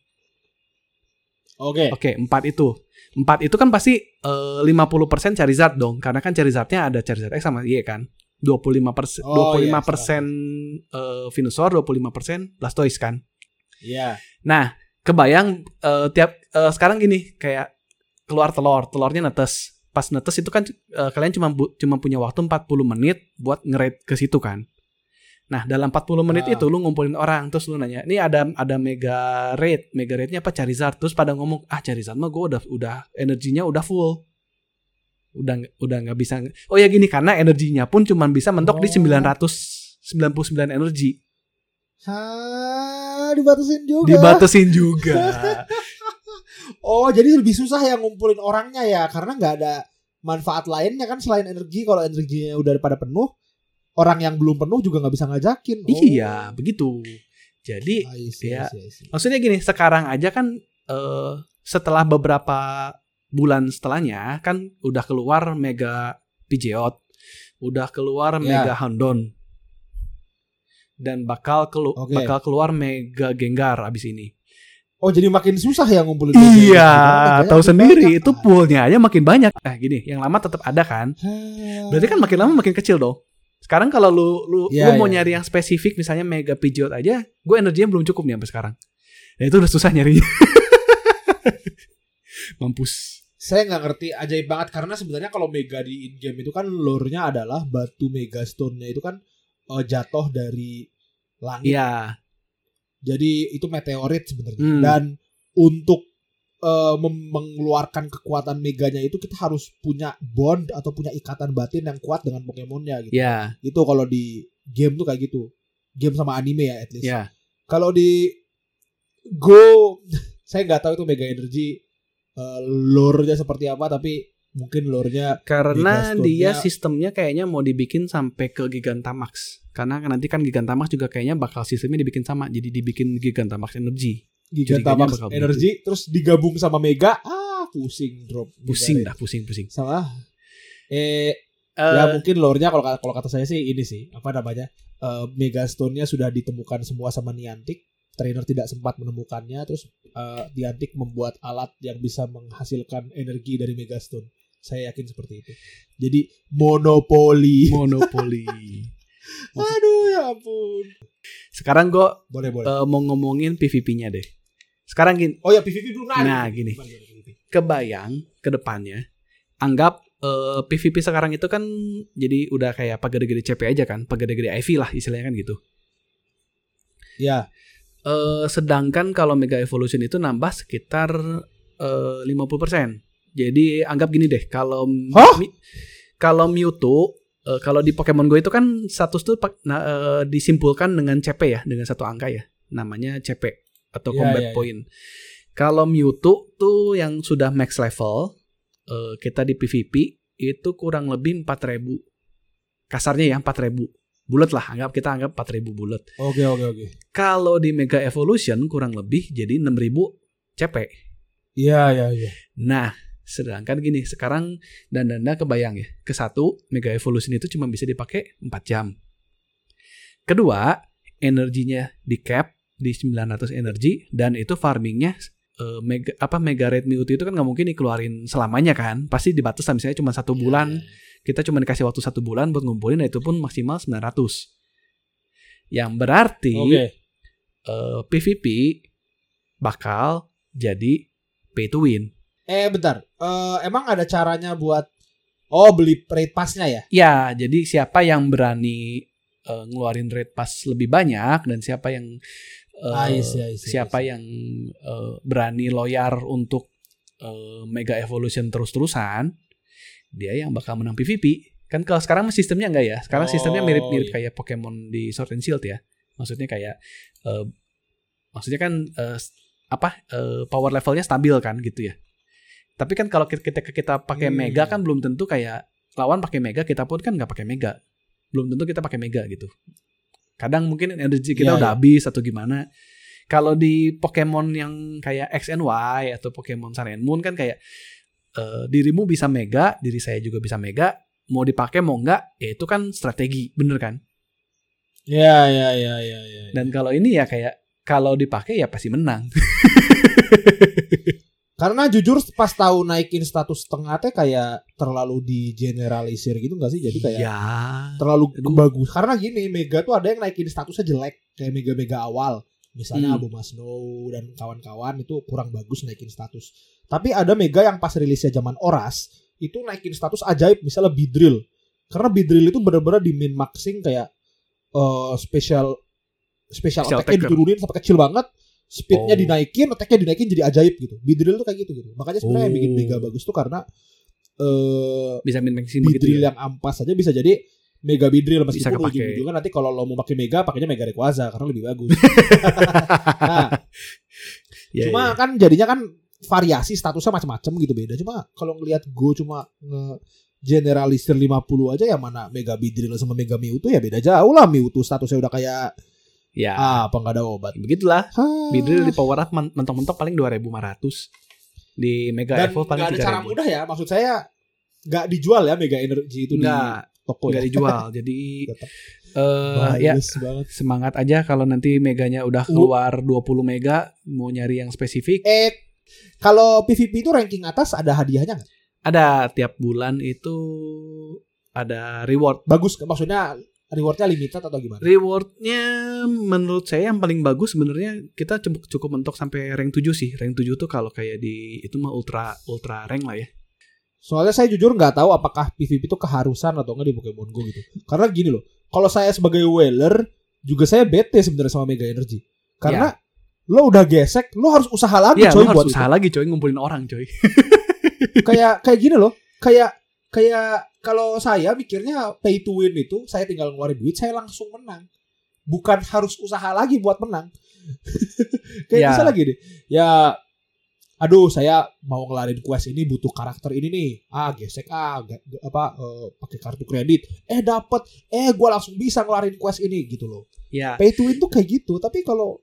B: Oke.
A: Oke, empat itu. Empat itu kan pasti eh, 50% Charizard dong, karena kan Charizardnya ada Charizard X sama Y kan. 25 persen,
B: Oh,
A: 25
B: iya,
A: persen eh, Venusaur, 25 persen Blastoise kan.
B: Iya.
A: Nah, kebayang eh, tiap eh, sekarang gini kayak keluar telur, telurnya netes. Pas netes itu kan eh, kalian cuma bu- cuma punya waktu 40 menit buat nge ke situ kan. Nah, dalam 40 menit
B: Ah.
A: itu lu ngumpulin orang terus lu nanya, "Ini ada ada mega raid, mega raidnya apa Charizard?" Terus pada ngomong, "Ah, Charizard mah gue udah udah energinya udah full." Udah udah nggak bisa. Oh ya gini karena energinya pun cuma bisa mentok di
B: Oh.
A: 999 energi.
B: Hah, dibatasin juga.
A: Dibatasin juga.
B: Oh, jadi lebih susah ya ngumpulin orangnya ya karena nggak ada manfaat lainnya kan selain energi kalau energinya udah pada penuh orang yang belum penuh juga nggak bisa ngajakin Oh.
A: Iya, begitu. Jadi
B: I see,
A: ya.
B: I see, I see.
A: maksudnya gini, sekarang aja kan eh, setelah beberapa bulan setelahnya kan udah keluar Mega Pidgeot, udah keluar
B: Ya.
A: Mega Houndour. Dan bakal kelu-
B: Oke.
A: bakal keluar Mega Gengar abis ini.
B: oh jadi makin susah ya ngumpulin
A: Iya,
B: meganya
A: tahu sendiri
B: banyak.
A: itu poolnya aja makin banyak. Nah, gini, yang lama tetap ada kan?
B: Ah.
A: Berarti kan makin lama makin kecil dong. Sekarang kalau lu lu,
B: Iya,
A: lu mau
B: iya.
A: nyari yang spesifik misalnya Mega Pidgeot aja, gue energinya belum cukup nih sampai sekarang. Nah, itu udah susah nyari. Mampus.
B: saya nggak ngerti ajaib banget karena sebenarnya kalau mega di in game itu kan lore-nya adalah batu mega stone-nya itu kan eh, jatuh dari langit
A: Iya.
B: jadi itu meteorit sebenarnya
A: Hmm.
B: dan untuk mem- mengeluarkan kekuatan meganya itu kita harus punya bond atau punya ikatan batin yang kuat dengan Pokemonnya gitu
A: Iya.
B: itu kalau di game tuh kayak gitu game sama anime ya at least
A: Iya.
B: kalau di Go saya nggak tahu itu mega energy eh, lore-nya seperti apa tapi mungkin lore-nya
A: Karena dia sistemnya kayaknya mau dibikin sampai ke Gigantamax. Karena nanti kan Gigantamax juga kayaknya bakal sistemnya dibikin sama. Jadi dibikin Gigantamax Energy.
B: Gigantamax energy terus digabung sama mega. Ah pusing drop
A: Pusing
B: Mega
A: dah, pusing-pusing.
B: sama eh
A: Eh,
B: ya mungkin lore-nya kalau kalau kata saya sih ini sih apa namanya eh, Megastone-nya sudah ditemukan semua sama Niantic. Trainer tidak sempat menemukannya terus eh, Niantic membuat alat yang bisa menghasilkan energi dari Megastone saya yakin seperti itu. Jadi monopoli.
A: Monopoli.
B: aduh ya ampun.
A: Sekarang gue
B: boleh boleh.
A: mau ngomongin PVP-nya deh. Sekarang gini,
B: oh ya PVP belum ada
A: Nah, gini. Kebayang ke depannya anggap eh, PVP sekarang itu kan jadi udah kayak pagede-gede CP aja kan, pagede-gede IV lah istilahnya kan gitu.
B: ya
A: Eh, sedangkan kalau Mega Evolution itu nambah sekitar eh, 50%. Jadi anggap gini deh, kalau
B: Hah?
A: Mi- kalau Mewtwo eh, kalau di Pokemon Go itu kan status tuh nah, eh, disimpulkan dengan CP ya, dengan satu angka ya. Namanya CP atau
B: Iya,
A: combat
B: iya, iya.
A: point. Kalau Mewtwo tuh yang sudah max level eh, kita di PVP itu kurang lebih 4000. Kasarnya ya 4000. Bulat lah, anggap kita anggap 4000 bulat.
B: oke oke oke
A: Kalau di Mega Evolution kurang lebih jadi 6000 CP.
B: iya iya iya
A: Nah, sedangkan gini, sekarang dan danda kebayang ya. Ke satu, Mega Evolution itu cuma bisa dipakai 4 jam. Kedua, energinya di cap di 900 energi dan itu farmingnya eh, mega apa mega red Mewtwo itu kan nggak mungkin dikeluarin selamanya kan? Pasti dibatas misalnya cuma satu bulan. Kita cuma dikasih waktu satu bulan buat ngumpulin dan itu pun maksimal 900 yang berarti
B: oke.
A: eh, PVP bakal jadi pay to win.
B: Eh bentar, Eh, emang ada caranya buat oh beli rate passnya ya?
A: Ya, jadi siapa yang berani eh, ngeluarin rate pass lebih banyak dan siapa yang eh,
B: I see, I see,
A: siapa
B: I see.
A: yang eh, berani loyar untuk eh, Mega Evolution terus-terusan, dia yang bakal menang PVP. Kan kalau sekarang sistemnya enggak ya? Sekarang sistemnya
B: Oh,
A: mirip-mirip
B: iya.
A: kayak Pokemon di Sword and Shield ya. Maksudnya kayak eh, maksudnya kan s- apa eh, power levelnya stabil kan gitu ya. Tapi kan kalau kita kita, kita pakai
B: Hmm.
A: Mega kan belum tentu kayak lawan pakai Mega kita pun kan nggak pakai Mega. Belum tentu kita pakai Mega gitu. Kadang mungkin energi kita
B: Iya,
A: udah
B: iya.
A: habis atau gimana. Kalau di Pokemon yang kayak X and Y atau Pokemon Sun and Moon kan kayak eh, dirimu bisa Mega, diri saya juga bisa Mega, mau dipakai mau enggak, ya itu kan strategi, bener kan?
B: Ya ya ya ya ya.
A: Dan kalau ini ya kayak kalau dipakai ya pasti menang.
B: Karena jujur pas tahu naikin status setengah teh kayak terlalu di generalisir gitu gak sih? Jadi kayak
A: ya.
B: terlalu
A: Aduh.
B: bagus. Karena gini, Mega tuh ada yang naikin statusnya jelek kayak Mega-Mega awal. Misalnya
A: Hmm.
B: Abu Snow dan kawan-kawan itu kurang bagus naikin status. Tapi ada Mega yang pas rilisnya zaman Oras itu naikin status ajaib misalnya Bidrill. Karena Bidrill itu bener-bener di min maxing kayak eh special special
A: Special
B: attack-nya diturunin sampai kecil banget. Speednya
A: Oh.
B: dinaikin, attack-nya dinaikin jadi ajaib gitu. Bidrill tuh kayak gitu gitu. Makanya sebenarnya yang bikin
A: Oh.
B: Mega bagus tuh karena eh
A: Bisa min
B: Bidrill
A: ya.
B: yang ampas saja bisa jadi Mega Bidrill
A: Bisa
B: meskipun ujung-ujungnya nanti kalau lo mau pakai Mega pakainya Mega Rayquaza karena lebih bagus. nah,
A: Ya,
B: cuma
A: ya.
B: kan jadinya kan variasi statusnya macam-macam gitu beda. Cuma kalau ngelihat Go cuma nge generalisir 50 aja ya mana Mega Beedrill sama Mega Mewtwo ya beda jauh lah Mewtwo statusnya udah kayak
A: Ya,
B: ah, apa nggak ada obat.
A: begitulah.
B: Hah.
A: Beedrill di power up men- mentok-mentok paling 2500. Di Mega
B: Dan
A: Evo paling
B: nggak ada cara
A: 3000.
B: mudah ya. Maksud saya nggak dijual ya Mega Energy itu
A: Enggak,
B: di toko
A: enggak
B: ya.
A: dijual. Jadi eh ya
B: banget.
A: semangat aja kalau nanti meganya udah
B: Lu-
A: keluar 20 mega mau nyari yang spesifik
B: Eh kalau PVP itu ranking atas ada hadiahnya nggak?
A: ada tiap bulan itu ada reward
B: Bagus maksudnya rewardnya limited atau gimana?
A: rewardnya menurut saya yang paling bagus sebenarnya kita cukup cukup mentok sampai rank 7 sih rank 7 tuh kalau kayak di itu mah ultra ultra rank lah ya
B: Soalnya saya jujur nggak tahu apakah PVP itu keharusan atau enggak di Pokemon Go gitu. Karena gini loh, kalau saya sebagai whaler juga saya bete sebenarnya sama Mega Energy. Karena lo udah gesek, lo harus usaha lagi
A: ya
B: coy buat
A: harus usaha lagi coy ngumpulin orang coy
B: itu. Kayak kayak gini loh, kayak kayak kalau saya mikirnya pay to win itu saya tinggal ngeluarin duit saya langsung menang. Bukan harus usaha lagi buat menang. kayak
A: Ya.
B: bisa lagi deh. Ya aduh saya mau ngelarin quest ini butuh karakter ini nih ah gesek ah apa eh, pakai kartu kredit eh dapat eh gua langsung bisa ngelarin quest ini gitu loh
A: ya
B: pay to win tuh kayak gitu tapi kalau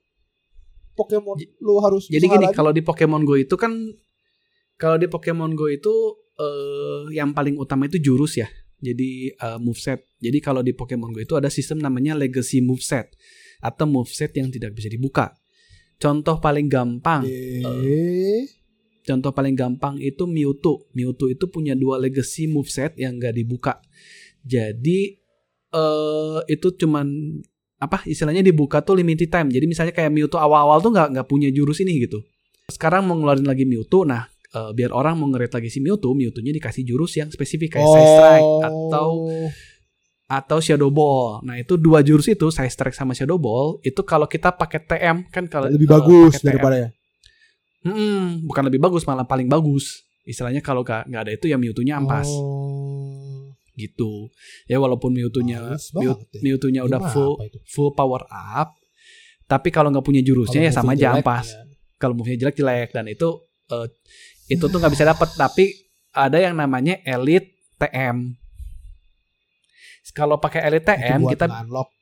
B: Pokemon lu harus
A: Jadi gini, kalau di Pokemon Go itu kan kalau di Pokemon Go itu eh yang paling utama itu jurus ya. Jadi eh, moveset. Jadi kalau di Pokemon Go itu ada sistem namanya legacy moveset atau moveset yang tidak bisa dibuka. Contoh paling gampang,
B: eh
A: contoh paling gampang itu Mewtwo. Mewtwo itu punya dua legacy moveset yang gak dibuka. Jadi eh itu cuman apa istilahnya dibuka tuh limited time. Jadi misalnya kayak Mewtwo awal-awal tuh nggak nggak punya jurus ini gitu. Sekarang mau ngeluarin lagi Mewtwo, nah eh, biar orang mau ngerit lagi si Mewtwo, Mewtwo-nya dikasih jurus yang spesifik kayak Side Strike atau atau Shadow Ball. Nah itu dua jurus itu Side Strike sama Shadow Ball itu kalau kita pakai TM kan kalau
B: lebih
A: eh,
B: bagus daripada ya
A: Mm-mm, bukan lebih bagus malah paling bagus. Istilahnya kalau nggak ada itu ya Mewtwo-nya ampas
B: Oh,
A: gitu. Ya walaupun Mewtwo-nya
B: ya.
A: Mewtwo-nya udah full full power up, tapi kalau nggak punya jurusnya
B: Kalau
A: ya sama aja ampas.
B: ya.
A: Kalau move-nya jelek jelek dan itu eh, itu tuh nggak bisa dapat. Tapi ada yang namanya Elite TM. Kalau pakai Elite TM
B: buat
A: kita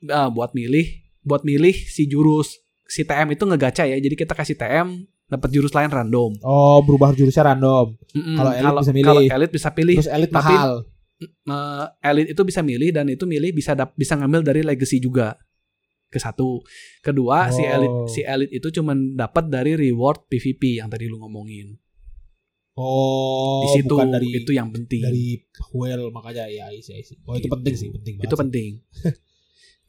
A: eh, buat milih buat milih si jurus si TM itu ngegacha ya. Jadi kita kasih TM dapat jurus lain random.
B: Oh, berubah jurusnya random.
A: Mm-mm.
B: Kalau Elite bisa milih.
A: Kalau Elite bisa pilih.
B: Terus elite
A: Tapi-
B: mahal.
A: Eh, Elite itu bisa milih dan itu milih bisa dap- bisa ngambil dari legacy juga. Ke satu. Kedua, si
B: Oh.
A: Elite si Elite itu cuman dapat dari reward PVP yang tadi lu ngomongin.
B: Oh,
A: Di situ
B: bukan dari
A: itu yang penting.
B: dari whale makanya ya isi isi. Oh, itu
A: Gitu.
B: penting sih, penting banget.
A: itu
B: sih.
A: penting.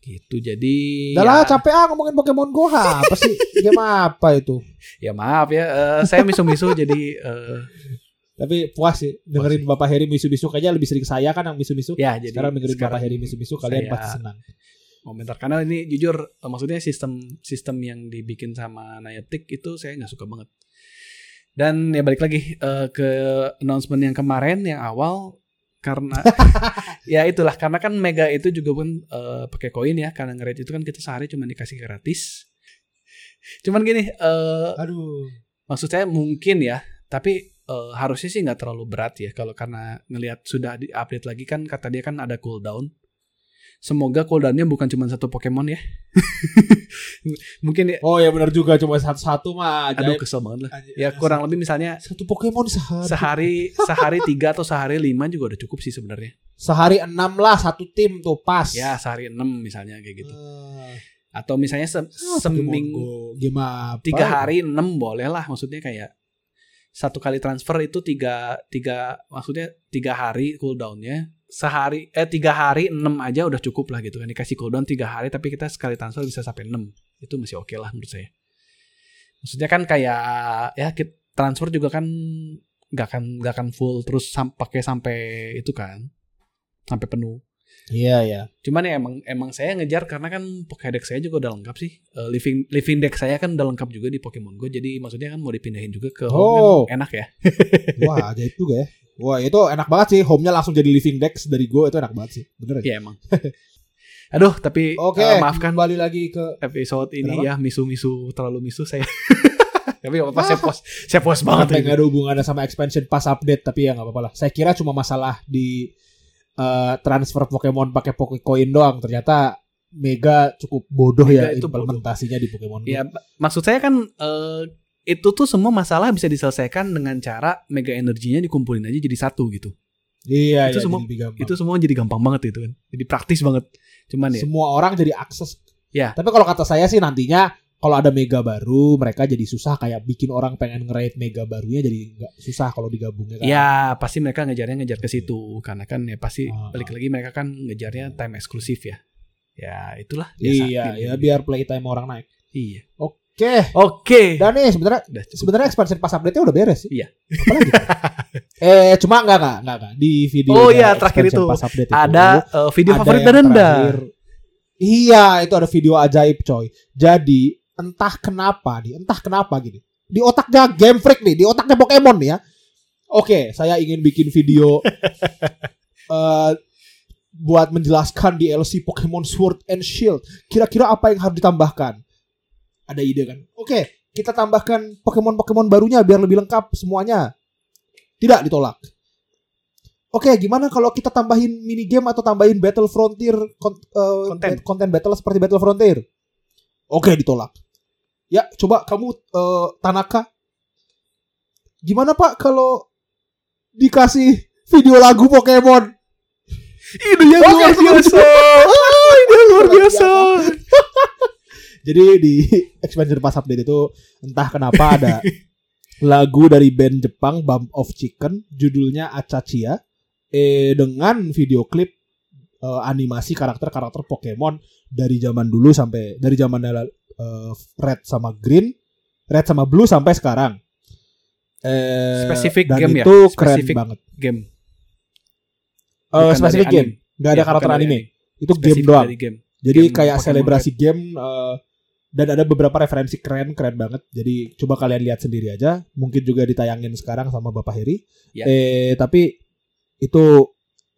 A: gitu. Jadi
B: Udah lah,
A: ya,
B: capek ah ngomongin Pokemon Go ha. Apa sih? Game apa itu?
A: ya maaf ya eh, saya misu-misu jadi eh,
B: Tapi puas sih dengerin Bapak Heri misu-misu kayaknya lebih sering saya kan yang misu-misu.
A: ya jadi
B: Sekarang dengerin
A: sekarang
B: Bapak Heri misu-misu kalian pasti senang.
A: komentar karena ini jujur eh, maksudnya sistem sistem yang dibikin sama Niantic itu saya nggak suka banget dan ya balik lagi eh, ke announcement yang kemarin yang awal karena ya itulah karena kan Mega itu juga pun eh, pakai koin ya karena ngerit itu kan kita sehari cuma dikasih gratis cuman gini eh,
B: Aduh.
A: maksud saya mungkin ya tapi eh, harusnya sih nggak terlalu berat ya kalau karena ngelihat sudah di update lagi kan kata dia kan ada cooldown semoga cooldownnya bukan cuma satu Pokemon ya mungkin ya
B: Oh ya benar juga cuma satu-satu mah.
A: aduh
B: Ajaib.
A: kesel banget lah ya kurang lebih misalnya
B: satu Pokemon sehari.
A: sehari sehari tiga atau sehari lima juga udah cukup sih sebenarnya
B: Sehari enam lah satu tim tuh pas.
A: ya sehari enam misalnya kayak gitu
B: Ah,
A: atau misalnya se-
B: Pokemon
A: seminggu
B: apa?
A: tiga hari enam boleh lah maksudnya kayak satu kali transfer itu tiga tiga maksudnya tiga hari cooldownnya. Sehari eh tiga hari enam aja udah cukup lah gitu kan. Dikasih cooldown tiga hari tapi kita sekali transfer bisa sampai enam. Itu masih oke lah menurut saya. Maksudnya kan kayak ya transfer juga kan nggak akan nggak akan full terus sam- pakai sampai itu kan. Sampai penuh
B: Iya ya.
A: Cuman ya emang emang saya ngejar karena kan Pokédex saya juga udah lengkap sih. Eh, living living deck saya kan udah lengkap juga di Pokemon Go. Jadi maksudnya kan mau dipindahin juga ke home
B: Oh.
A: kan enak ya.
B: Wah ajaib juga ya. Wah itu enak banget sih. Home-nya langsung jadi living dex dari gue itu enak banget sih. Bener ya.
A: Iya emang. Aduh, tapi
B: Oke.
A: eh, maafkan
B: Kembali lagi ke
A: episode ini
B: Kenapa?
A: ya misu-misu terlalu misu saya. Tapi gak apa-apa saya post. Saya post banget
B: Sampai nggak ada hubungannya sama expansion pas update tapi ya nggak apa-apa lah. Saya kira cuma masalah di eh, transfer Pokemon pakai Pokecoin doang. Ternyata Mega cukup bodoh
A: Mega
B: ya
A: itu bodoh.
B: implementasinya di Pokemon.
A: Ya, maksud saya kan eh, itu tuh semua masalah bisa diselesaikan dengan cara mega energinya dikumpulin aja jadi satu gitu.
B: Iya,
A: Itu
B: iya,
A: semua-. Itu semua jadi gampang banget itu kan. Jadi praktis banget. Cuman ya
B: Semua orang jadi akses.
A: Ya.
B: Tapi kalau kata saya sih nantinya kalau ada Mega baru, mereka jadi susah kayak bikin orang pengen nge-raid Mega barunya jadi nggak susah kalau digabungnya kan.
A: Ya pasti mereka ngejarnya ngejar ke situ karena kan ya pasti
B: Ah,
A: balik lagi mereka kan ngejarnya time eksklusif ya. Ya itulah biasa.
B: Iya, ya biar playtime orang naik.
A: Iya.
B: Oke.
A: Oke.
B: Dan nih sebenarnya sebenarnya expansion pas update-nya udah beres sih.
A: Iya.
B: Eh cuma enggak enggak enggak enggak di video
A: Oh iya, terakhir itu
B: pas update itu,
A: Ada eh, video
B: ada
A: favorit dan.
B: Iya, itu ada video ajaib coy. Jadi entah kenapa nih, entah kenapa gini. Di otaknya Game Freak nih, di otaknya Pokemon nih ya. Oke, saya ingin bikin video eh buat menjelaskan DLC Pokemon Sword and Shield. Kira-kira apa yang harus ditambahkan? Ada ide kan? Oke, kita tambahkan Pokemon-Pokemon barunya biar lebih lengkap semuanya. Tidak ditolak. Oke, gimana kalau kita tambahin mini game atau tambahin Battle Frontier kon- eh,
A: Konten.
B: konten battle seperti Battle Frontier? Oke, ditolak. Ya, coba kamu eh, Tanaka. Gimana Pak kalau dikasih video lagu Pokemon?
A: Ide yang luar biasa.
B: Ah,
A: Ide yang luar biasa.
B: Jadi di expansion pas update itu entah kenapa ada lagu dari band Jepang Bump of Chicken judulnya Achachia eh dengan video klip eh, animasi karakter-karakter Pokemon dari zaman dulu sampai dari zaman eh, Red sama Green, Red sama Blue sampai sekarang. Eh,
A: Spesifik
B: dan
A: game ya?
B: itu keren
A: Spesifik
B: banget.
A: Game. Bukan
B: spesifik game, nggak ada
A: Iya,
B: karakter anime. Itu game doang.
A: game.
B: Jadi
A: Game
B: kayak
A: Pokemon
B: selebrasi game eh, dan ada beberapa referensi keren keren banget. Jadi coba kalian lihat sendiri aja. Mungkin juga ditayangin sekarang sama Bapak Heri.
A: Ya.
B: Eh tapi itu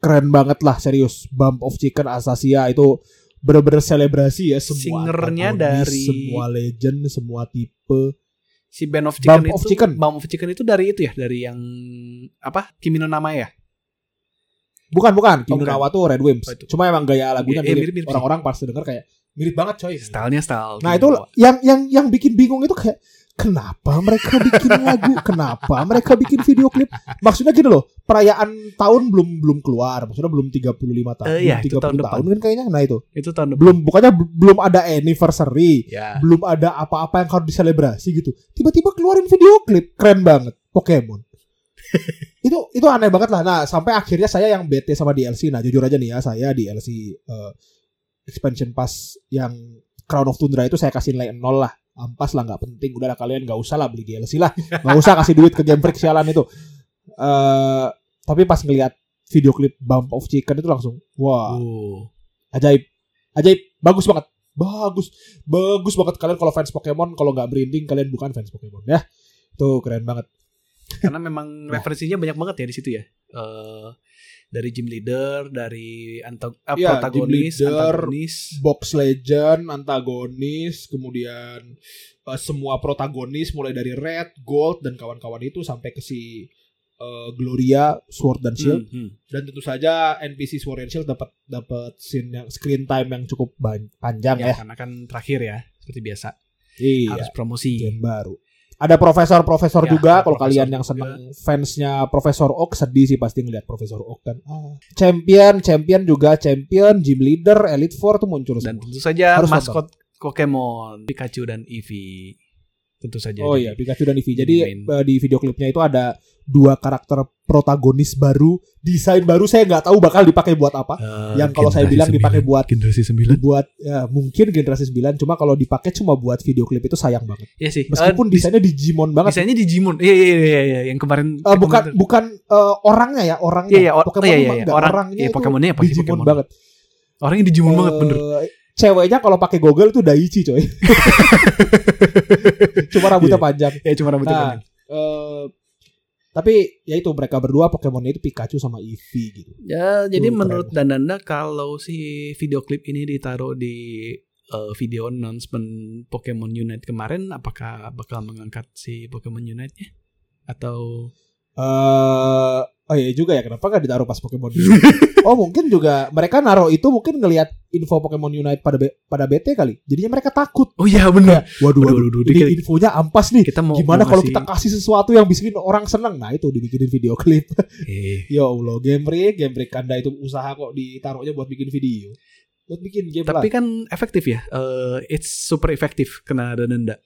B: keren banget lah serius. Bump of Chicken Asasia itu bener-bener selebrasi ya semua
A: Singernya dari-
B: semua legend, semua tipe.
A: Si Band of Chicken
B: Bump
A: itu
B: of Chicken.
A: Bump of Chicken itu dari itu ya, dari yang apa? Kimi no Nama ya?
B: Bukan bukan, Kimi
A: Oh,
B: no. Nawa tuh Red Wimps.
A: Oh.
B: Cuma emang gaya lagunya
A: Iya, iya,
B: mirip.
A: mirip-mirip sih.
B: Orang-orang pas denger kayak mirip banget coy.
A: Stylenya style.
B: Nah
A: Kimi
B: itu yang yang yang bikin bingung itu kayak kenapa mereka bikin lagu, kenapa mereka bikin video klip? Maksudnya gini loh, perayaan tahun belum belum keluar, maksudnya belum 35 tahun,
A: Eh, iya,
B: belum
A: itu
B: 30
A: tahun
B: tahun,
A: depan.
B: kan kayaknya. Nah itu
A: itu tahun depan.
B: belum bukannya belum ada anniversary,
A: Ya.
B: belum ada apa-apa yang harus diselebrasi gitu. Tiba-tiba keluarin video klip, keren banget, Pokemon. itu itu aneh banget lah. Nah sampai akhirnya saya yang bete sama DLC. Nah jujur aja nih ya, saya DLC eh, expansion pass yang Crown of Tundra itu saya kasih nilai 0 lah. Ampas lah nggak penting. Udah lah kalian nggak usah lah beli DLC lah. Nggak usah kasih duit ke Game Freak sialan itu. eh tapi pas ngelihat video klip Bump of Chicken itu langsung wah
A: Oh.
B: ajaib ajaib bagus banget bagus bagus banget kalian kalau fans Pokemon kalau nggak merinding kalian bukan fans Pokemon ya itu keren banget
A: Karena memang
B: Nah.
A: referensinya banyak banget ya di situ ya. Eh dari gym leader, dari antag
B: Iya,
A: protagonis,
B: gym leader,
A: antagonis.
B: box legend antagonis kemudian eh, semua protagonis mulai dari red gold dan kawan-kawan itu sampai ke si eh, Gloria Sword dan Shield
A: Hmm, hmm.
B: dan tentu saja NPC Sword and Shield dapat dapat scene yang screen time yang cukup panjang
A: Ya,
B: ya,
A: karena kan terakhir ya, seperti biasa.
B: iya
A: Harus promosi.
B: gen baru. Ada profesor-profesor
A: Ya,
B: juga
A: ada
B: kalau
A: profesor
B: kalian yang
A: juga.
B: seneng fansnya Profesor Oak sedih sih pasti ngeliat Profesor Oak kan. Ah. Champion, champion juga champion, gym leader, Elite Four tuh muncul
A: Dan
B: semua.
A: tentu saja
B: Harus
A: maskot Pokemon Pikachu dan Eevee. Tentu saja.
B: Oh iya, Pikachu dan Eevee. Jadi
A: main.
B: eh, di video klipnya itu ada dua karakter protagonis baru, desain baru saya nggak tahu bakal dipakai buat apa.
A: Eh,
B: yang kalau saya bilang dipakai buat-
A: generasi 9.
B: Buat ya mungkin generasi 9 cuma kalau dipakai cuma buat video klip itu sayang banget.
A: Iya sih.
B: Meskipun
A: dis-
B: desainnya Digimon banget.
A: desainnya Digimon. Iya iya iya iya yang kemarin
B: Eh, bukan
A: kemarin-
B: bukan eh, orangnya ya orangnya
A: Iya iya or-
B: Pokemon
A: iya, iya, iya. orang
B: orangnya
A: iya, Pokemonnya pasti
B: Digimon
A: Pokemon
B: banget
A: Orangnya Digimon banget bener.
B: Ceweknya kalau pakai goggle tuh Daichi coy. Cuma rambutnya
A: Iya.
B: panjang.
A: Ya cuma rambutnya
B: Nah,
A: panjang.
B: Eh, tapi ya itu mereka berdua Pokemonnya itu Pikachu sama Eevee gitu.
A: Ya, jadi
B: Tuh,
A: menurut Dananda kalau si video klip ini ditaruh di eh, video announcement Pokemon Unite kemarin apakah bakal mengangkat si Pokemon Unite-nya? Atau
B: Eh, oh iya juga ya kenapa gak ditaruh pas Pokemon Unite? oh mungkin juga mereka naruh itu mungkin ngelihat info Pokemon Unite pada B- pada BT kali. Jadinya mereka takut.
A: Oh iya benar.
B: Waduh,
A: Waduh,
B: waduh,
A: waduh,
B: ini infonya ampas nih.
A: Kita mau
B: Gimana kalau kita kasih sesuatu yang bikin orang seneng? Nah itu dibikinin video klip.
A: Eh,
B: ya Allah, game break, game break Anda itu usaha kok ditaruhnya buat bikin video. Buat bikin game
A: tapi
B: lah.
A: kan efektif ya. Eh, it's super efektif kena denda.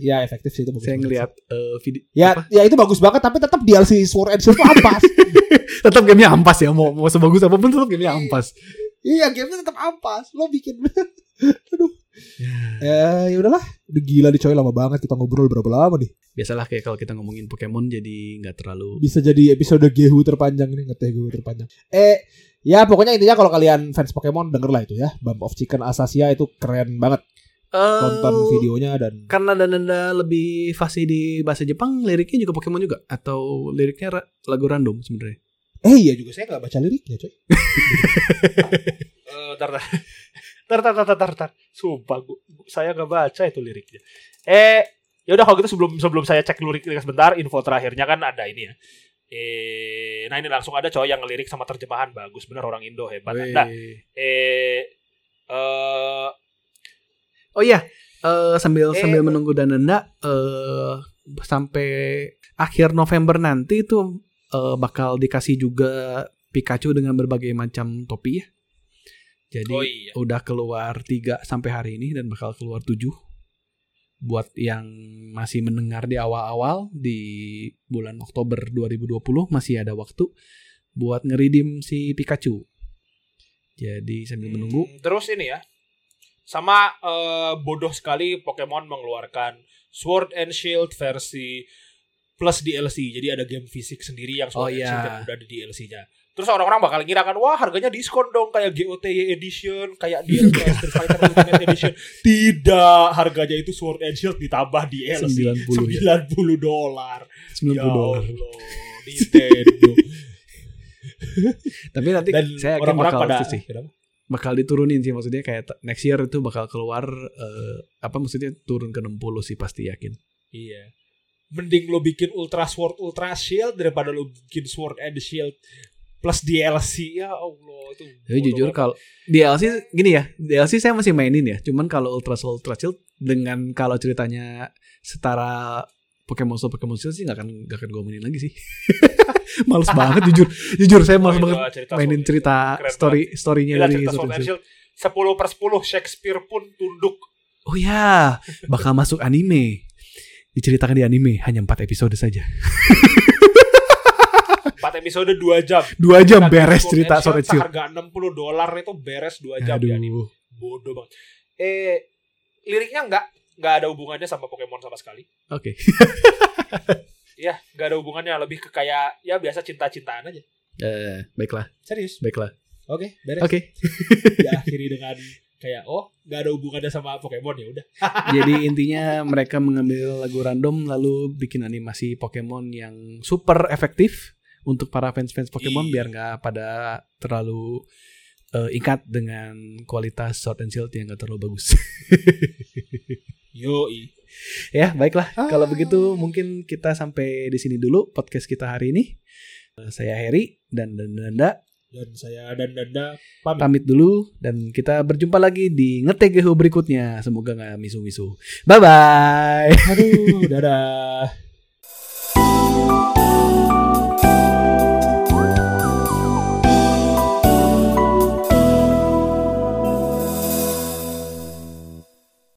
B: Ya efektif sih itu. bagus
A: Saya ngelihat eh, video.
B: Ya, ya itu bagus banget tapi tetap DLC Sword and Shield itu ampas.
A: tetap gamenya ampas ya mau mau sebagus apa pun tetap gamenya ampas.
B: iya, gamenya tetap ampas. Lo bikin Aduh. Ya, ya udahlah. Udah gila nih coy lama banget kita ngobrol berapa lama nih.
A: Biasalah kayak kalau kita ngomongin Pokemon jadi nggak terlalu
B: Bisa jadi episode Gehu terpanjang nih, ngeteh Gehu terpanjang. Eh, ya pokoknya intinya kalau kalian fans Pokemon denger lah itu ya. Bump of Chicken Asasia itu keren banget. Tonton
A: Eh,
B: videonya dan
A: karena Dananda lebih fasih di bahasa Jepang, liriknya juga Pokemon juga atau liriknya ra- lagu random sebenarnya.
B: Eh iya juga saya nggak baca liriknya coy.
C: Eh, tar, tar. tar, tar, tar, tar. Sumpah, gua, saya nggak baca itu liriknya. Eh, ya udah kalau gitu sebelum sebelum saya cek liriknya sebentar, info terakhirnya kan ada ini ya. Eh, nah ini langsung ada coy yang ngelirik sama terjemahan bagus bener orang Indo hebat. Nah,
A: Weh.
C: eh, eh,
A: Oh iya, eh, sambil
C: Eh,
A: sambil menunggu Dananda eh sampai akhir November nanti itu eh, bakal dikasih juga Pikachu dengan berbagai macam topi ya. Jadi
C: oh iya.
A: udah keluar 3 sampai hari ini dan bakal keluar 7 buat yang masih mendengar di awal-awal di bulan Oktober 2020 masih ada waktu buat ngeridim si Pikachu. Jadi sambil menunggu
C: Hmm, terus ini ya. Sama eh, bodoh sekali Pokemon mengeluarkan Sword and Shield versi plus DLC. Jadi ada game fisik sendiri yang
A: Oh,
C: Sword and
A: iya.
C: Shield yang udah ada DLC-nya. Terus orang-orang bakal ngira kan, wah harganya diskon dong kayak GOTY Edition, kayak DLC Street Fighter Ultimate Edition. Tidak, harganya itu Sword and Shield ditambah DLC
A: 90 ya.
C: 90 dolar.
A: 90
C: Ya
A: dolar.
C: Nintendo.
A: Tapi nanti
C: Dan
A: saya yakin
C: orang-orang
A: bakal
C: pada
A: sih.
C: Kenapa?
A: Bakal diturunin sih maksudnya kayak next year itu bakal keluar eh, apa maksudnya turun ke 60 sih pasti yakin.
C: Iya. Mending lo bikin Ultra Sword Ultra Shield daripada lo bikin Sword and Shield plus DLC ya Allah itu. Bodoh
A: jujur kalau DLC gini ya, DLC saya masih mainin ya. Cuman kalau Ultra Soul Ultra Shield dengan kalau ceritanya setara Pokemon Soul Pokemon Shield sih nggak akan nggak akan gue mainin lagi sih. males banget jujur. Jujur saya males
C: Oh,
A: banget
C: cerita
A: mainin
C: Sword-
A: cerita story storynya
C: Gila,
A: dari
C: cerita
A: Sword and Shield.
C: Shield 10 per 10 Shakespeare pun tunduk.
A: Oh ya, bakal masuk anime. Diceritakan di anime hanya 4 episode saja.
C: 4 episode 2 jam.
A: Dua jam
C: Nah,
A: beres cerita Sword and Shield.
C: Harga 60 dolar itu beres 2 jam di anime.
A: Aduh.
C: Bodoh banget. Eh liriknya enggak enggak ada hubungannya sama Pokemon sama sekali.
A: Oke.
C: Ya, enggak ada hubungannya lebih ke kayak ya biasa cinta-cintaan aja.
A: Eh, baiklah,
C: Serius.
A: baiklah.
C: Oke, beres.
A: Oke.
C: Diakhiri dengan kayak oh, enggak ada hubungannya sama Pokemon ya udah.
A: Jadi intinya mereka mengambil lagu random lalu bikin animasi Pokemon yang super efektif untuk para fans-fans Pokemon
C: Iya.
A: biar nggak pada terlalu eh, ikat dengan kualitas Sword and Shield yang nggak terlalu bagus.
C: Yoi.
A: ya, baiklah.
B: Ah.
A: Kalau begitu mungkin kita sampai di sini dulu podcast kita hari ini. Eh, Saya Heri dan Danda
B: dan saya dan Danda pamit.
A: pamit dulu dan kita berjumpa lagi di ngetegeho berikutnya. Semoga nggak misu-misu. Bye bye.
B: Aduh, dadah.